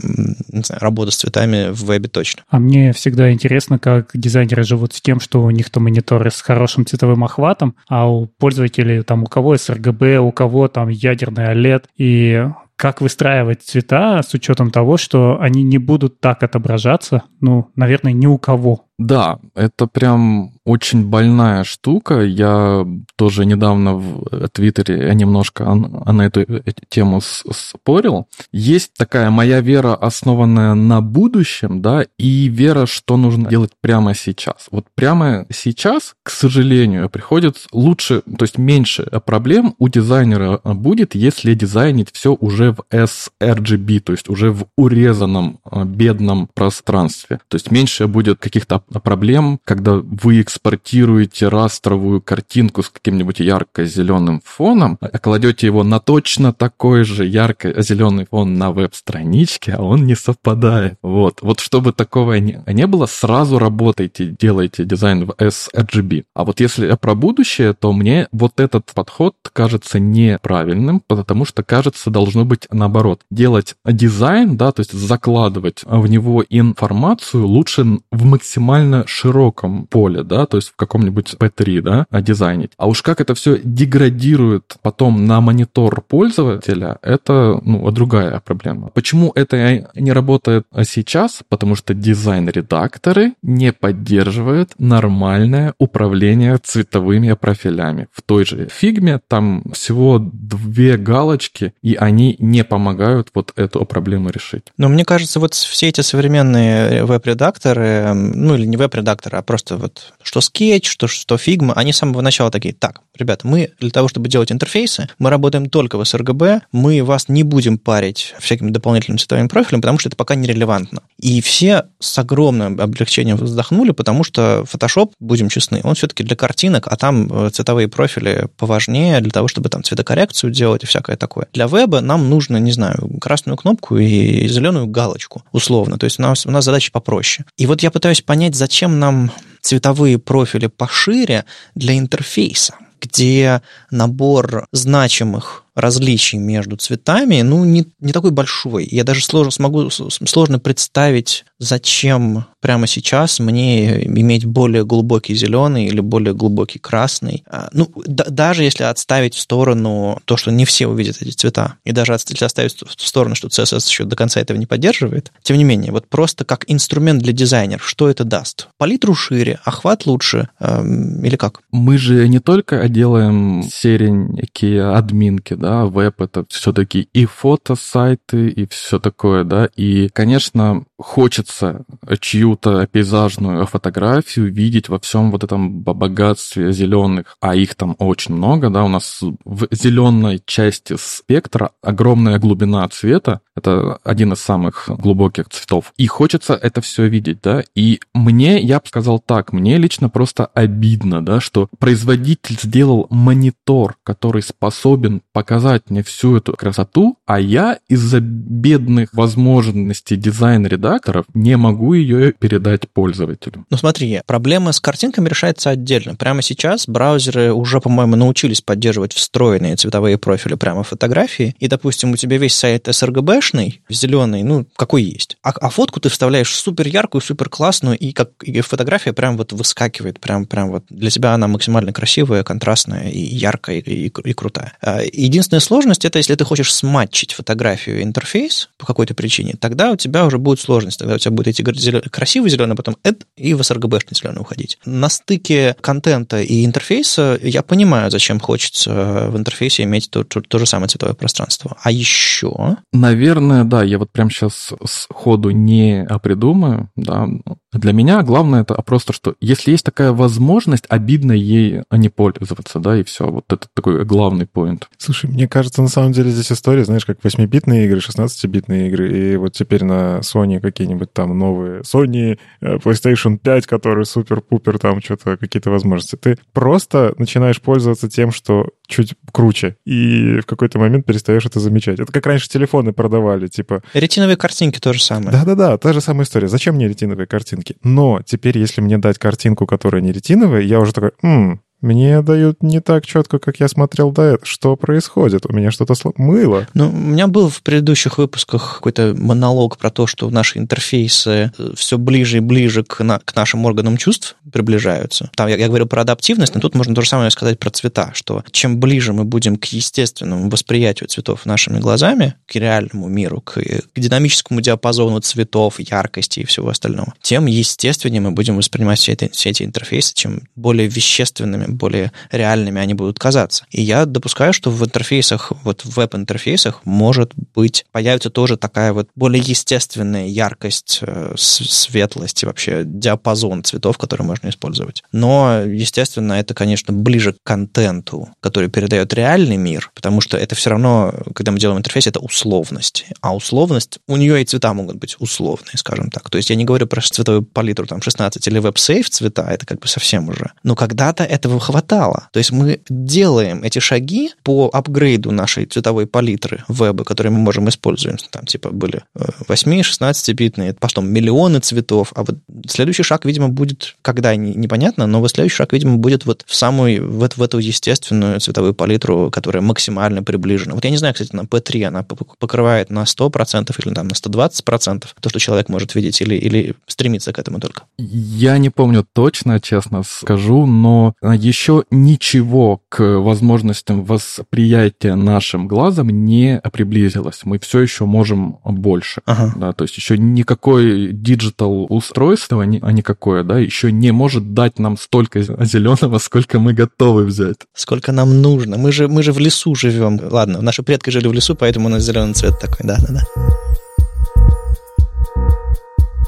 не знаю, работу с цветами в вебе точно. А мне всегда интересно, как дизайнеры живут с тем, что у них-то мониторы с хорошим цветовым охватом, а у пользователей там у кого sRGB, у кого там ядерный OLED, и как выстраивать цвета с учетом того, что они не будут так отображаться, ну, наверное, ни у кого. Да, это прям очень больная штука. Я тоже недавно в Твиттере немножко на эту э, тему спорил. Есть такая моя вера, основанная на будущем, да, и вера, что нужно делать прямо сейчас. Вот прямо сейчас, к сожалению, приходит лучше, то есть меньше проблем у дизайнера будет, если дизайнить все уже в sRGB, то есть уже в урезанном э, бедном пространстве. То есть меньше будет каких-то проблем, когда вы экспортируете растровую картинку с каким-нибудь ярко-зеленым фоном, а кладете его на точно такой же ярко-зеленый фон на веб-страничке, а он не совпадает. Вот. Вот чтобы такого не, не было, сразу работайте, делайте дизайн в sRGB. А вот если про будущее, то мне вот этот подход кажется неправильным, потому что, кажется, должно быть наоборот. Делать дизайн, да, то есть закладывать в него информацию лучше в максимально широком поле, да, то есть в каком-нибудь P3, да, дизайнить. А уж как это все деградирует потом на монитор пользователя, это, ну, другая проблема. Почему это не работает сейчас? Потому что дизайн-редакторы не поддерживают нормальное управление цветовыми профилями. В той же фигме там всего две галочки, и они не помогают вот эту проблему решить. Но мне кажется, вот все эти современные веб-редакторы, ну или не веб-редакторы, а просто вот что Sketch, что, что Figma, они с самого начала такие, так, ребята, мы для того, чтобы делать интерфейсы, мы работаем только в sRGB, мы вас не будем парить всякими дополнительными цветовыми профилями, потому что это пока нерелевантно. И все с огромным облегчением вздохнули, потому что Photoshop, будем честны, он все-таки для картинок, а там э, цветовые профили поважнее для того, чтобы там цветокоррекцию делать и всякое такое. Для веба нам нужно, не знаю, красную кнопку и зеленую галочку, условно. То есть у нас, у нас задача попроще. И вот я пытаюсь понять, зачем нам цветовые профили пошире для интерфейса где набор значимых различий между цветами, ну, не, не такой большой. Я даже сложно, смогу, сложно представить, зачем прямо сейчас мне иметь более глубокий зеленый или более глубокий красный. А, ну, да, даже если отставить в сторону то, что не все увидят эти цвета, и даже если оставить в сторону, что CSS еще до конца этого не поддерживает, тем не менее, вот просто как инструмент для дизайнеров, что это даст? Палитру шире, охват лучше эм, или как? Мы же не только делаем серенькие админки, да, веб это все-таки и фотосайты, и все такое, да, и, конечно, хочется чью-то пейзажную фотографию видеть во всем вот этом богатстве зеленых, а их там очень много, да, у нас в зеленой части спектра огромная глубина цвета, это один из самых глубоких цветов, и хочется это все видеть, да, и мне, я бы сказал так, мне лично просто обидно, да, что производитель сделал монитор, который способен показать мне всю эту красоту, а я из-за бедных возможностей дизайн-редактора редакторов, не могу ее передать пользователю. Ну смотри, проблема с картинками решается отдельно. Прямо сейчас браузеры уже, по-моему, научились поддерживать встроенные цветовые профили прямо фотографии. И, допустим, у тебя весь сайт sRGB-шный, зеленый, ну, какой есть. А, а фотку ты вставляешь супер яркую, супер классную, и как и фотография прям вот выскакивает, прям, прям вот для тебя она максимально красивая, контрастная и яркая, и, и, и крутая. А, единственная сложность это если ты хочешь сматчить фотографию интерфейс по какой-то причине, тогда у тебя уже будет сложность. Тогда у тебя будет идти красивый зеленый, потом эд и в sRGB-шный зеленый уходить. На стыке контента и интерфейса я понимаю, зачем хочется в интерфейсе иметь то, то, то же самое цветовое пространство. А еще... Наверное, да, я вот прям сейчас сходу не придумаю, да. Для меня главное это просто, что если есть такая возможность, обидно ей не пользоваться, да, и все. Вот это такой главный поинт. Слушай, мне кажется, на самом деле здесь история, знаешь, как 8-битные игры, 16-битные игры, и вот теперь на Sony какие-нибудь там новые Sony э, PlayStation 5, которые супер-пупер, там что-то, какие-то возможности. Ты просто начинаешь пользоваться тем, что чуть круче, и в какой-то момент перестаешь это замечать. Это как раньше телефоны продавали, типа... Ретиновые картинки то же самое. Да-да-да, та же самая история. Зачем мне ретиновые картинки? Но теперь, если мне дать картинку, которая не ретиновая, я уже такой, м мне дают не так четко, как я смотрел до этого. Что происходит? У меня что-то сло... мыло. Ну, у меня был в предыдущих выпусках какой-то монолог про то, что наши интерфейсы э, все ближе и ближе к, на... к нашим органам чувств приближаются. Там я, я говорил про адаптивность, но тут можно то же самое сказать про цвета, что чем ближе мы будем к естественному восприятию цветов нашими глазами, к реальному миру, к, к динамическому диапазону цветов, яркости и всего остального, тем естественнее мы будем воспринимать все, это, все эти интерфейсы, чем более вещественными более реальными они будут казаться. И я допускаю, что в интерфейсах, вот в веб-интерфейсах, может быть, появится тоже такая вот более естественная яркость, э, светлость и вообще диапазон цветов, которые можно использовать. Но, естественно, это, конечно, ближе к контенту, который передает реальный мир, потому что это все равно, когда мы делаем интерфейс, это условность. А условность, у нее и цвета могут быть условные, скажем так. То есть я не говорю про цветовую палитру там 16 или веб-сейф цвета, это как бы совсем уже. Но когда-то этого хватало. То есть мы делаем эти шаги по апгрейду нашей цветовой палитры веба, которые мы можем использовать. Там типа были 8-16-битные, э, потом миллионы цветов. А вот следующий шаг, видимо, будет, когда непонятно, но вот следующий шаг, видимо, будет вот в самую, в, в эту естественную цветовую палитру, которая максимально приближена. Вот я не знаю, кстати, на P3 она покрывает на 100% или там на 120% то, что человек может видеть, или, или стремится к этому только. Я не помню точно, честно скажу, но еще ничего к возможностям восприятия нашим глазом не приблизилось. Мы все еще можем больше. Ага. Да, то есть еще никакой digital устройство, а никакое, да, еще не может дать нам столько зеленого, сколько мы готовы взять. Сколько нам нужно. Мы же, мы же в лесу живем. Ладно, наши предки жили в лесу, поэтому у нас зеленый цвет такой, да-да-да.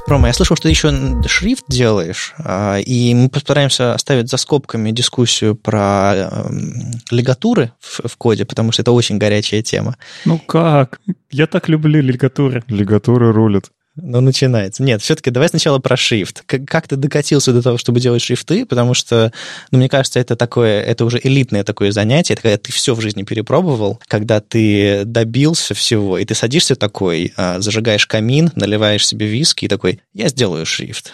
Рома, я слышал, что ты еще шрифт делаешь, а, и мы постараемся оставить за скобками дискуссию про эм, лигатуры в, в коде, потому что это очень горячая тема. Ну как? Я так люблю лигатуры. Лигатуры рулят. Ну, начинается. Нет, все-таки давай сначала про шрифт. Как, как ты докатился до того, чтобы делать шрифты? Потому что, ну, мне кажется, это такое, это уже элитное такое занятие. Это когда ты все в жизни перепробовал, когда ты добился всего, и ты садишься такой, а, зажигаешь камин, наливаешь себе виски и такой, я сделаю шрифт.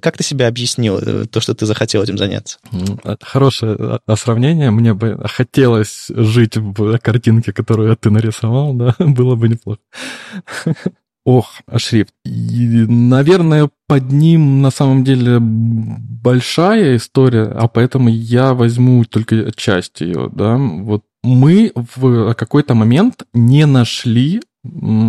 Как ты себя объяснил, э, то, что ты захотел этим заняться? А, хорошее а, сравнение. Мне бы хотелось жить в картинке, которую ты нарисовал, да, было бы неплохо. Ох, шрифт. Наверное, под ним на самом деле большая история, а поэтому я возьму только часть ее, да. Вот мы в какой-то момент не нашли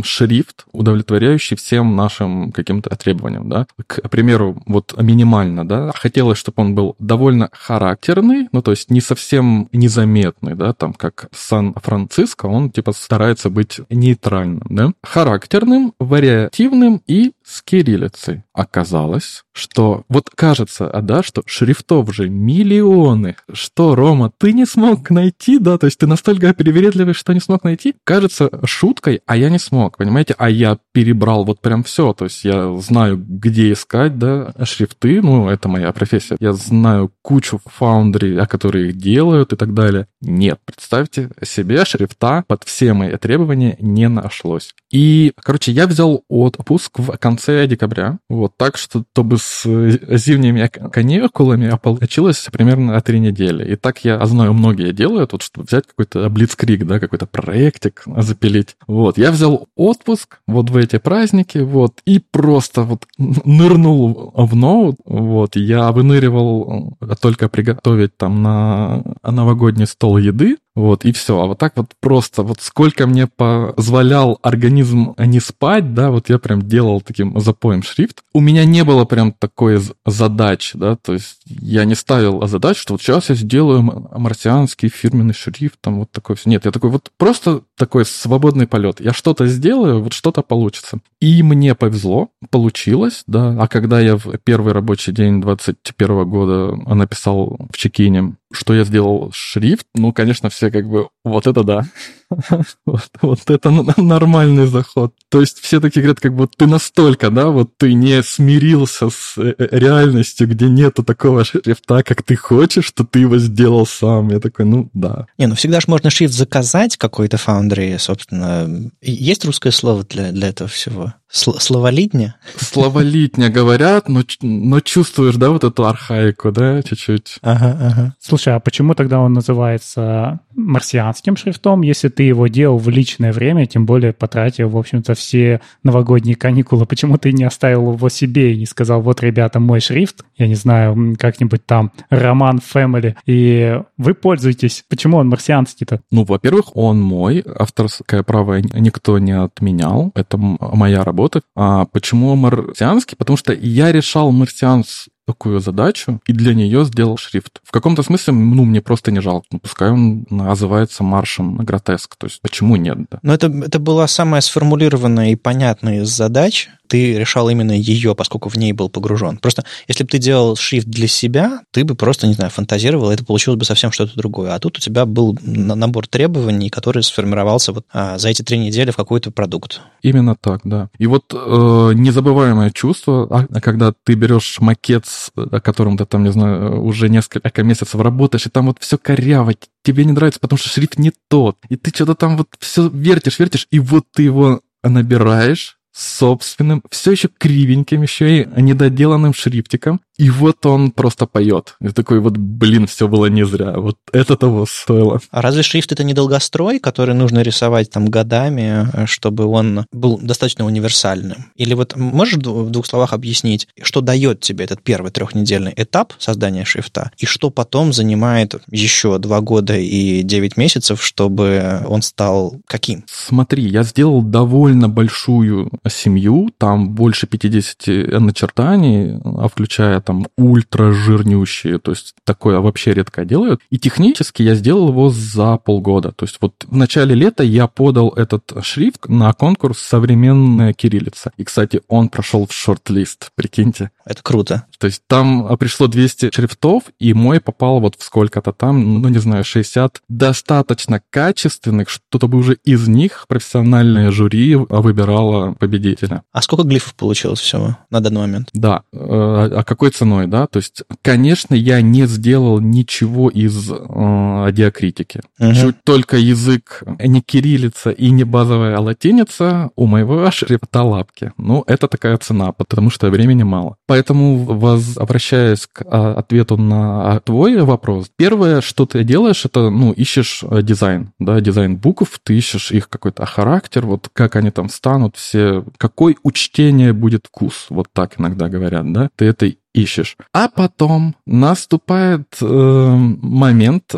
шрифт, удовлетворяющий всем нашим каким-то требованиям, да. К примеру, вот минимально, да, хотелось, чтобы он был довольно характерный, ну, то есть не совсем незаметный, да, там, как Сан-Франциско, он, типа, старается быть нейтральным, да, характерным, вариативным и с кириллицей. Оказалось, что вот кажется, а да, что шрифтов же миллионы. Что, Рома, ты не смог найти, да? То есть ты настолько привередливый, что не смог найти? Кажется шуткой, а я не смог, понимаете? А я перебрал вот прям все. То есть я знаю, где искать, да, шрифты. Ну, это моя профессия. Я знаю кучу фаундри, о которые их делают и так далее. Нет, представьте себе, шрифта под все мои требования не нашлось. И, короче, я взял отпуск в конце декабря. Вот так, что чтобы с зимними каникулами а получилось примерно три недели. И так я знаю, многие делают, вот, чтобы взять какой-то блицкрик, да, какой-то проектик запилить. Вот, я взял отпуск вот в эти праздники, вот, и просто вот нырнул в ноут, вот, я выныривал только приготовить там на новогодний стол еды, вот, и все. А вот так вот просто, вот сколько мне позволял организм не спать, да, вот я прям делал таким запоем шрифт. У меня не было прям такой задачи, да, то есть я не ставил задач, что вот сейчас я сделаю марсианский фирменный шрифт, там вот такой все. Нет, я такой вот просто такой свободный полет. Я что-то сделаю, вот что-то получится. И мне повезло, получилось, да. А когда я в первый рабочий день 21 года написал в чекине что я сделал шрифт, ну, конечно, все как бы, вот это да. вот, вот это нормальный заход. То есть все такие говорят, как бы ты настолько, да, вот ты не смирился с э, э, реальностью, где нету такого шрифта, как ты хочешь, что ты его сделал сам. Я такой, ну, да. Не, ну всегда же можно шрифт заказать какой-то фаундре, собственно. Есть русское слово для, для этого всего? Словолитня? Словолитня говорят, но, но чувствуешь, да, вот эту архаику, да, чуть-чуть. Ага, ага. Слушай, а почему тогда он называется марсианским шрифтом, если ты его делал в личное время, тем более потратил, в общем-то, все новогодние каникулы? Почему ты не оставил его себе и не сказал, вот, ребята, мой шрифт, я не знаю, как-нибудь там, роман Family, и вы пользуетесь. Почему он марсианский-то? Ну, во-первых, он мой, авторское право никто не отменял, это моя работа. А почему марсианский? Потому что я решал марсианс такую задачу и для нее сделал шрифт. В каком-то смысле, ну, мне просто не жалко. Ну, пускай он называется маршем гротеск. То есть почему нет? Да? Но это, это была самая сформулированная и понятная из задач. Ты решал именно ее, поскольку в ней был погружен. Просто если бы ты делал шрифт для себя, ты бы просто, не знаю, фантазировал, и это получилось бы совсем что-то другое. А тут у тебя был набор требований, который сформировался вот а, за эти три недели в какой-то продукт. Именно так, да. И вот э, незабываемое чувство, а, когда ты берешь макет о котором ты там, не знаю, уже несколько месяцев работаешь, и там вот все коряво, тебе не нравится, потому что шрифт не тот, и ты что-то там вот все вертишь, вертишь, и вот ты его набираешь, собственным, все еще кривеньким, еще и недоделанным шрифтиком, и вот он просто поет. И такой вот, блин, все было не зря. Вот это того стоило. А разве шрифт это не долгострой, который нужно рисовать там годами, чтобы он был достаточно универсальным? Или вот можешь в двух словах объяснить, что дает тебе этот первый трехнедельный этап создания шрифта, и что потом занимает еще два года и девять месяцев, чтобы он стал каким? Смотри, я сделал довольно большую семью, там больше 50 начертаний, а включая там ультра жирнющие, то есть такое вообще редко делают. И технически я сделал его за полгода. То есть вот в начале лета я подал этот шрифт на конкурс «Современная кириллица». И, кстати, он прошел в шорт-лист, прикиньте. Это круто. То есть там а, пришло 200 шрифтов, и мой попал вот в сколько-то там, ну, не знаю, 60 достаточно качественных, чтобы уже из них профессиональное жюри выбирало победителя. А сколько глифов получилось всего на данный момент? Да. Э, а какой ценой, да? То есть, конечно, я не сделал ничего из э, диакритики. Угу. Чуть только язык не кириллица и не базовая латиница у моего шрифта лапки. Ну, это такая цена, потому что времени мало. Поэтому, возвращаясь к а, ответу на твой вопрос, первое, что ты делаешь, это, ну, ищешь э, дизайн, да, дизайн букв, ты ищешь их какой-то характер, вот как они там станут, все, какой у чтения будет вкус, вот так иногда говорят, да, ты это ищешь. А потом наступает э, момент,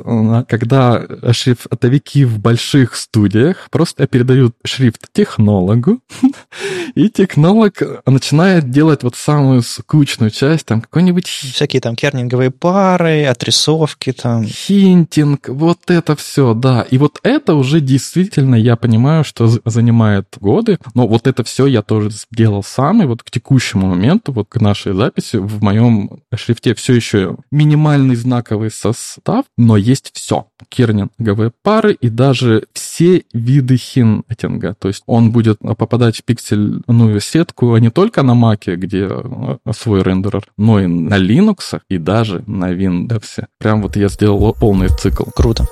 когда шрифтовики в больших студиях просто передают шрифт технологу, и технолог начинает делать вот самую скучную часть, там какой-нибудь... Всякие там кернинговые пары, отрисовки там. Хинтинг, вот это все, да. И вот это уже действительно, я понимаю, что занимает годы, но вот это все я тоже сделал сам, и вот к текущему моменту, вот к нашей записи, в моем шрифте все еще минимальный знаковый состав, но есть все. Кернинговые пары и даже все виды хинтинга. То есть он будет попадать в пиксельную сетку а не только на Mac, где э, свой рендерер, но и на Linux, и даже на Windows. Прям вот я сделал полный цикл. Круто.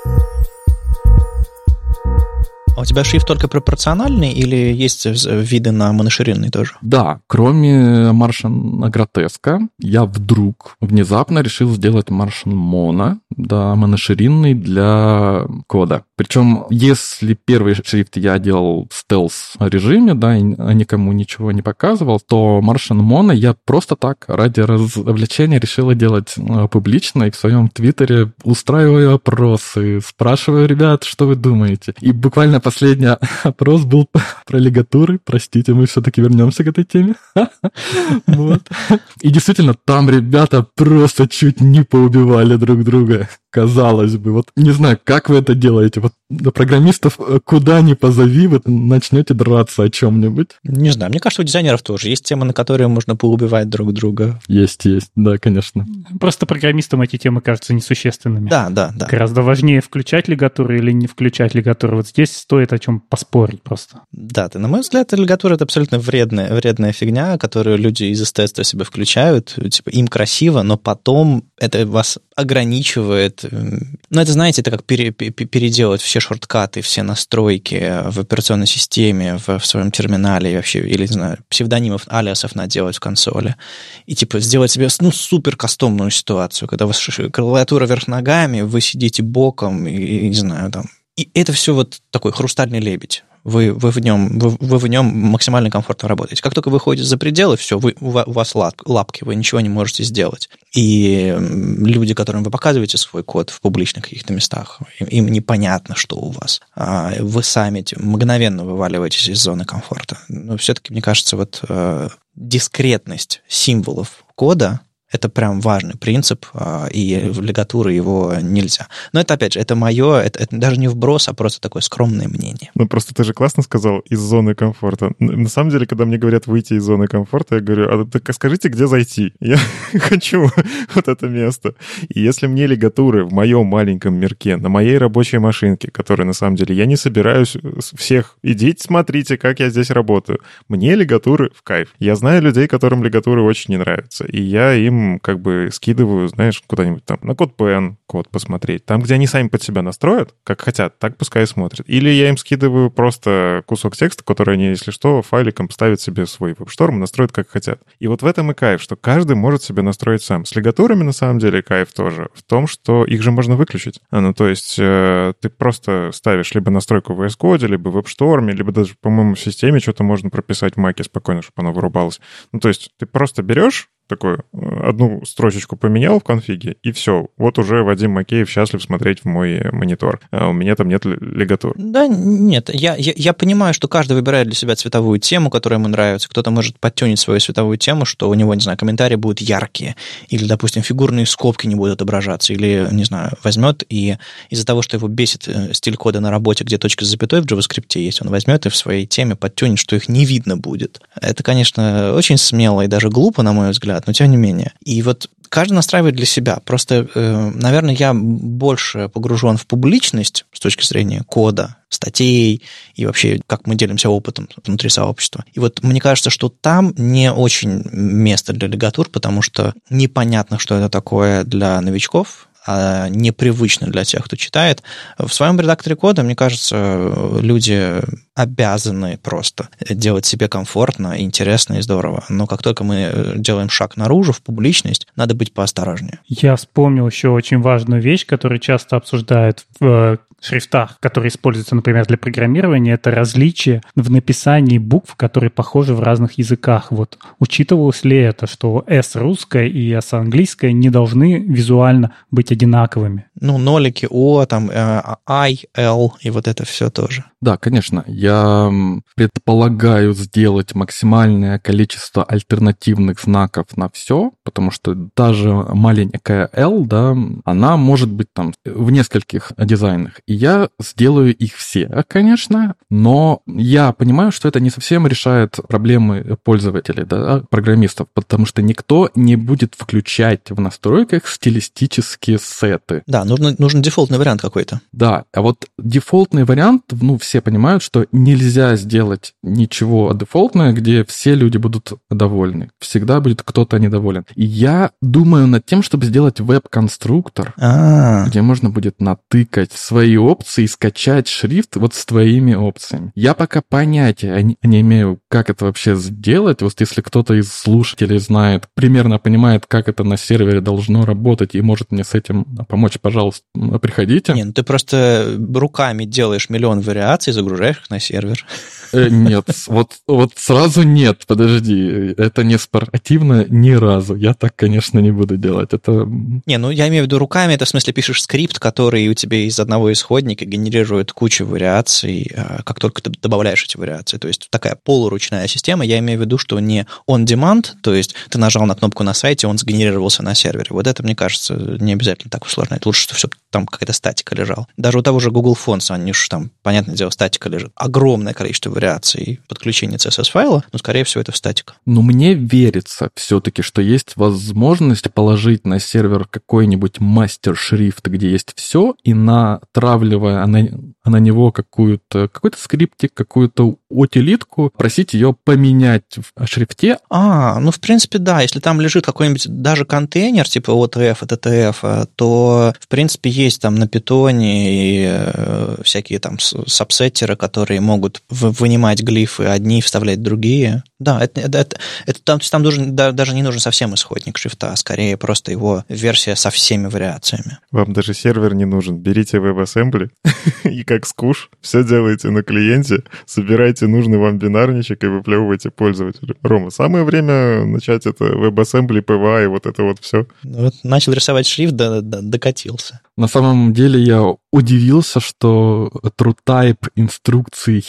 А у тебя шрифт только пропорциональный или есть виды на моноширинный тоже? Да, кроме Martian Гротеска, я вдруг внезапно решил сделать Martian Mono, да, моноширинный для кода. Причем, если первый шрифт я делал в стелс-режиме, да, и никому ничего не показывал, то Martian Mono я просто так, ради развлечения, решил делать э, публично и в своем твиттере устраиваю опросы, спрашиваю ребят, что вы думаете. И буквально последний опрос был про лигатуры. Простите, мы все-таки вернемся к этой теме. И действительно, там ребята просто чуть не поубивали друг друга казалось бы. Вот не знаю, как вы это делаете. Вот до программистов э, куда ни позови, вы начнете драться о чем-нибудь. Не знаю, мне кажется, у дизайнеров тоже есть темы, на которые можно поубивать друг друга. Есть, есть, да, конечно. Просто программистам эти темы кажутся несущественными. Да, да, да. Гораздо важнее включать лигатуры или не включать лигатуры. Вот здесь стоит о чем поспорить просто. Да, ты, на мой взгляд, лигатура — это абсолютно вредная, вредная фигня, которую люди из эстетства себе включают. Типа, им красиво, но потом это вас ограничивает. Ну, это, знаете, это как пере, переделать все шорткаты, все настройки в операционной системе, в, в своем терминале вообще, или, не знаю, псевдонимов, алиасов наделать в консоли. И, типа, сделать себе, ну, супер кастомную ситуацию, когда у вас клавиатура вверх ногами, вы сидите боком, и не знаю, там, и это все вот такой хрустальный лебедь вы, вы, в нем, вы, вы в нем максимально комфортно работаете. Как только вы выходите за пределы, все, вы, у вас лапки, вы ничего не можете сделать. И люди, которым вы показываете свой код в публичных каких-то местах, им, им непонятно, что у вас. А вы сами мгновенно вываливаетесь из зоны комфорта. Но все-таки, мне кажется, вот э, дискретность символов кода это прям важный принцип, а, и в лигатуры его нельзя. Но это, опять же, это мое, это, это даже не вброс, а просто такое скромное мнение. Ну, просто ты же классно сказал, из зоны комфорта. На самом деле, когда мне говорят выйти из зоны комфорта, я говорю, а так скажите, где зайти? Я хочу вот это место. И если мне лигатуры в моем маленьком мирке, на моей рабочей машинке, которой на самом деле я не собираюсь всех, идите, смотрите, как я здесь работаю. Мне лигатуры в кайф. Я знаю людей, которым лигатуры очень не нравятся, и я им как бы скидываю, знаешь, куда-нибудь там на код PN код посмотреть. Там, где они сами под себя настроят, как хотят, так пускай смотрят. Или я им скидываю просто кусок текста, который они, если что, файликом ставят себе свой веб-шторм и настроят как хотят. И вот в этом и кайф, что каждый может себе настроить сам. С лигатурами, на самом деле, кайф тоже в том, что их же можно выключить. А, ну, то есть э, ты просто ставишь либо настройку в VS Code, либо в WebStorm, либо даже, по-моему, в системе что-то можно прописать в Маке спокойно, чтобы оно вырубалось. Ну, то есть ты просто берешь такую э, одну строчечку поменял в конфиге, и все. Вот уже Вадим Макеев счастлив смотреть в мой монитор. А у меня там нет лигатур. Да, нет. Я, я, я понимаю, что каждый выбирает для себя цветовую тему, которая ему нравится. Кто-то может подтюнить свою цветовую тему, что у него, не знаю, комментарии будут яркие, или, допустим, фигурные скобки не будут отображаться, или, не знаю, возьмет и из-за того, что его бесит э, стиль кода на работе, где точка с запятой в JavaScript есть, он возьмет и в своей теме подтюнит, что их не видно будет. Это, конечно, очень смело и даже глупо, на мой взгляд, но тем не менее. И вот каждый настраивает для себя. Просто, э, наверное, я больше погружен в публичность с точки зрения кода, статей и вообще, как мы делимся опытом внутри сообщества. И вот мне кажется, что там не очень место для лигатур, потому что непонятно, что это такое для новичков, а непривычно для тех, кто читает. В своем редакторе кода, мне кажется, люди обязаны просто делать себе комфортно, интересно и здорово. Но как только мы делаем шаг наружу, в публичность, надо быть поосторожнее. Я вспомнил еще очень важную вещь, которую часто обсуждают в шрифтах, которые используются, например, для программирования, это различие в написании букв, которые похожи в разных языках. Вот учитывалось ли это, что S русская и S английская не должны визуально быть одинаковыми? Ну, нолики, О, там, э, I, L и вот это все тоже. Да, конечно. Я предполагаю сделать максимальное количество альтернативных знаков на все, потому что даже маленькая L, да, она может быть там в нескольких дизайнах. И я сделаю их все, конечно, но я понимаю, что это не совсем решает проблемы пользователей, да, программистов, потому что никто не будет включать в настройках стилистические сеты. Да, нужно, нужен дефолтный вариант какой-то. Да, а вот дефолтный вариант, ну, все понимают, что нельзя сделать ничего дефолтное, где все люди будут довольны. Всегда будет кто-то недоволен. И я думаю над тем, чтобы сделать веб-конструктор, А, где можно будет натыкать свои опции и скачать шрифт вот с твоими опциями. Я пока понятия не, не имею, как это вообще сделать. Вот если кто-то из слушателей знает, примерно понимает, как это на сервере должно работать и может мне с этим помочь, пожалуйста, приходите. не, ну ты просто руками делаешь миллион вариаций, загружаешь их на сервер. Э, Нет, вот, вот сразу нет, подожди, это не спортивно ни разу. Я так, конечно, не буду делать. Это Не, ну я имею в виду руками, это в смысле пишешь скрипт, который у тебя из одного исходника генерирует кучу вариаций, а, как только ты добавляешь эти вариации. То есть такая полуручная система. Я имею в виду, что не on-demand, то есть ты нажал на кнопку на сайте, он сгенерировался на сервере. Вот это, мне кажется, не обязательно так. Это лучше, что все там какая-то статика лежала. Даже у того же Google Fonts, они уж там, понятное дело, статика лежит. Огромное количество вариаций подключения CSS-файла, но, скорее всего, это в статика. Но мне верится все-таки, что есть возможность положить на сервер какой-нибудь мастер-шрифт, где есть все, и натравливая на, на него какую-то, какой-то скриптик, какую-то утилитку, просить ее поменять в шрифте. А, ну, в принципе, да, если там лежит какой-нибудь даже контейнер, типа OTF, TTF, то, в принципе, есть там на питоне и э, всякие там сабсеттеры, которые могут вы- вынимать глифы одни вставлять другие. Да, это, это, это- это там, то есть там нужен, да- даже не нужен совсем исходник шрифта, а скорее просто его версия со всеми вариациями. Вам даже сервер не нужен. Берите WebAssembly и как скуш все делаете на клиенте, собирайте нужный вам бинарничек и выплевывайте пользователю. Рома, самое время начать это WebAssembly, PWA и вот это вот все. Ну, Вот начал рисовать шрифт, да, да- докатился. На самом деле я удивился, что TrueType инструкции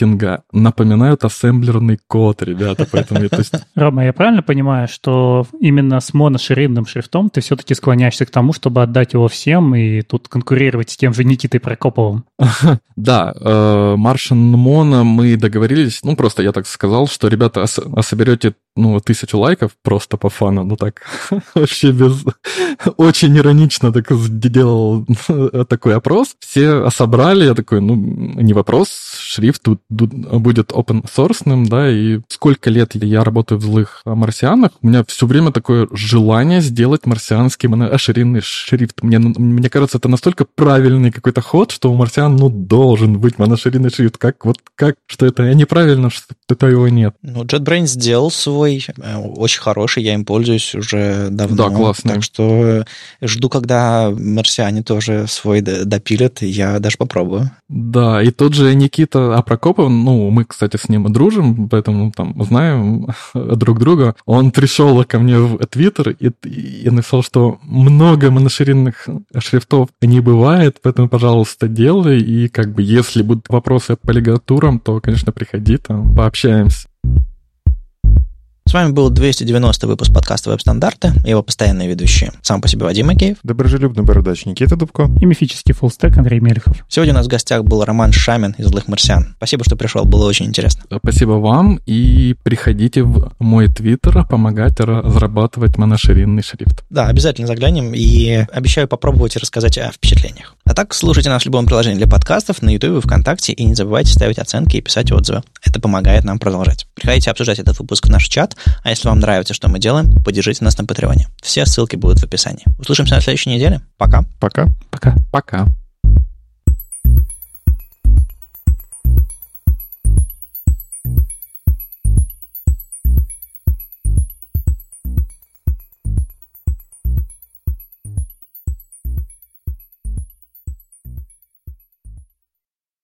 Хинтинга напоминают ассемблерный код, ребята. Поэтому, то есть, Рома, я правильно понимаю, что именно с моноширинным шрифтом ты все-таки склоняешься к тому, чтобы отдать его всем и тут конкурировать с тем же Никитой Прокоповым? да, э, Martian Mono мы договорились, ну, просто я так сказал, что, ребята, а а соберете, ну, тысячу лайков просто по фану, ну, так, вообще без... Очень иронично так сделал такой опрос. Все собрали, я такой, ну, не вопрос, шрифт тут тут будет open source, да, и сколько лет я работаю в злых марсианах, у меня все время такое желание сделать марсианский моноширинный шрифт. Мне, мне кажется, это настолько правильный какой-то ход, что у марсиан, ну, должен быть моноширинный шрифт. Как, вот как, что это неправильно, что это его нет. Ну, JetBrains сделал свой, э, очень хороший, я им пользуюсь уже давно. Да, классный. Так что жду, когда марсиане тоже свой допилят, я даже попробую. Да, и тот же Никита Апрокопов, ну, мы, кстати, с ним дружим, поэтому там знаем друг друга. Он пришел ко мне в Твиттер и, и написал, что много моноширинных шрифтов не бывает, поэтому, пожалуйста, делай. И как бы, если будут вопросы по лигатурам, то, конечно, приходи, там, пообщаемся. С вами был 290 выпуск подкаста «Веб-стандарты», его постоянные ведущие. Сам по себе Вадим Макеев. Доброжелюбный бородач Никита Дубко. И мифический фуллстек Андрей Мелехов. Сегодня у нас в гостях был Роман Шамин из «Злых марсиан». Спасибо, что пришел, было очень интересно. Спасибо вам, и приходите в мой Твиттер помогать разрабатывать моноширинный шрифт. Да, обязательно заглянем и обещаю попробовать и рассказать о впечатлениях. А так, слушайте нас в любом приложении для подкастов, на YouTube, ВКонтакте, и не забывайте ставить оценки и писать отзывы. Это помогает нам продолжать. Приходите обсуждать этот выпуск в наш чат, а если вам нравится, что мы делаем, поддержите нас на Патреоне. Все ссылки будут в описании. Услышимся на следующей неделе. Пока. Пока. Пока. Пока.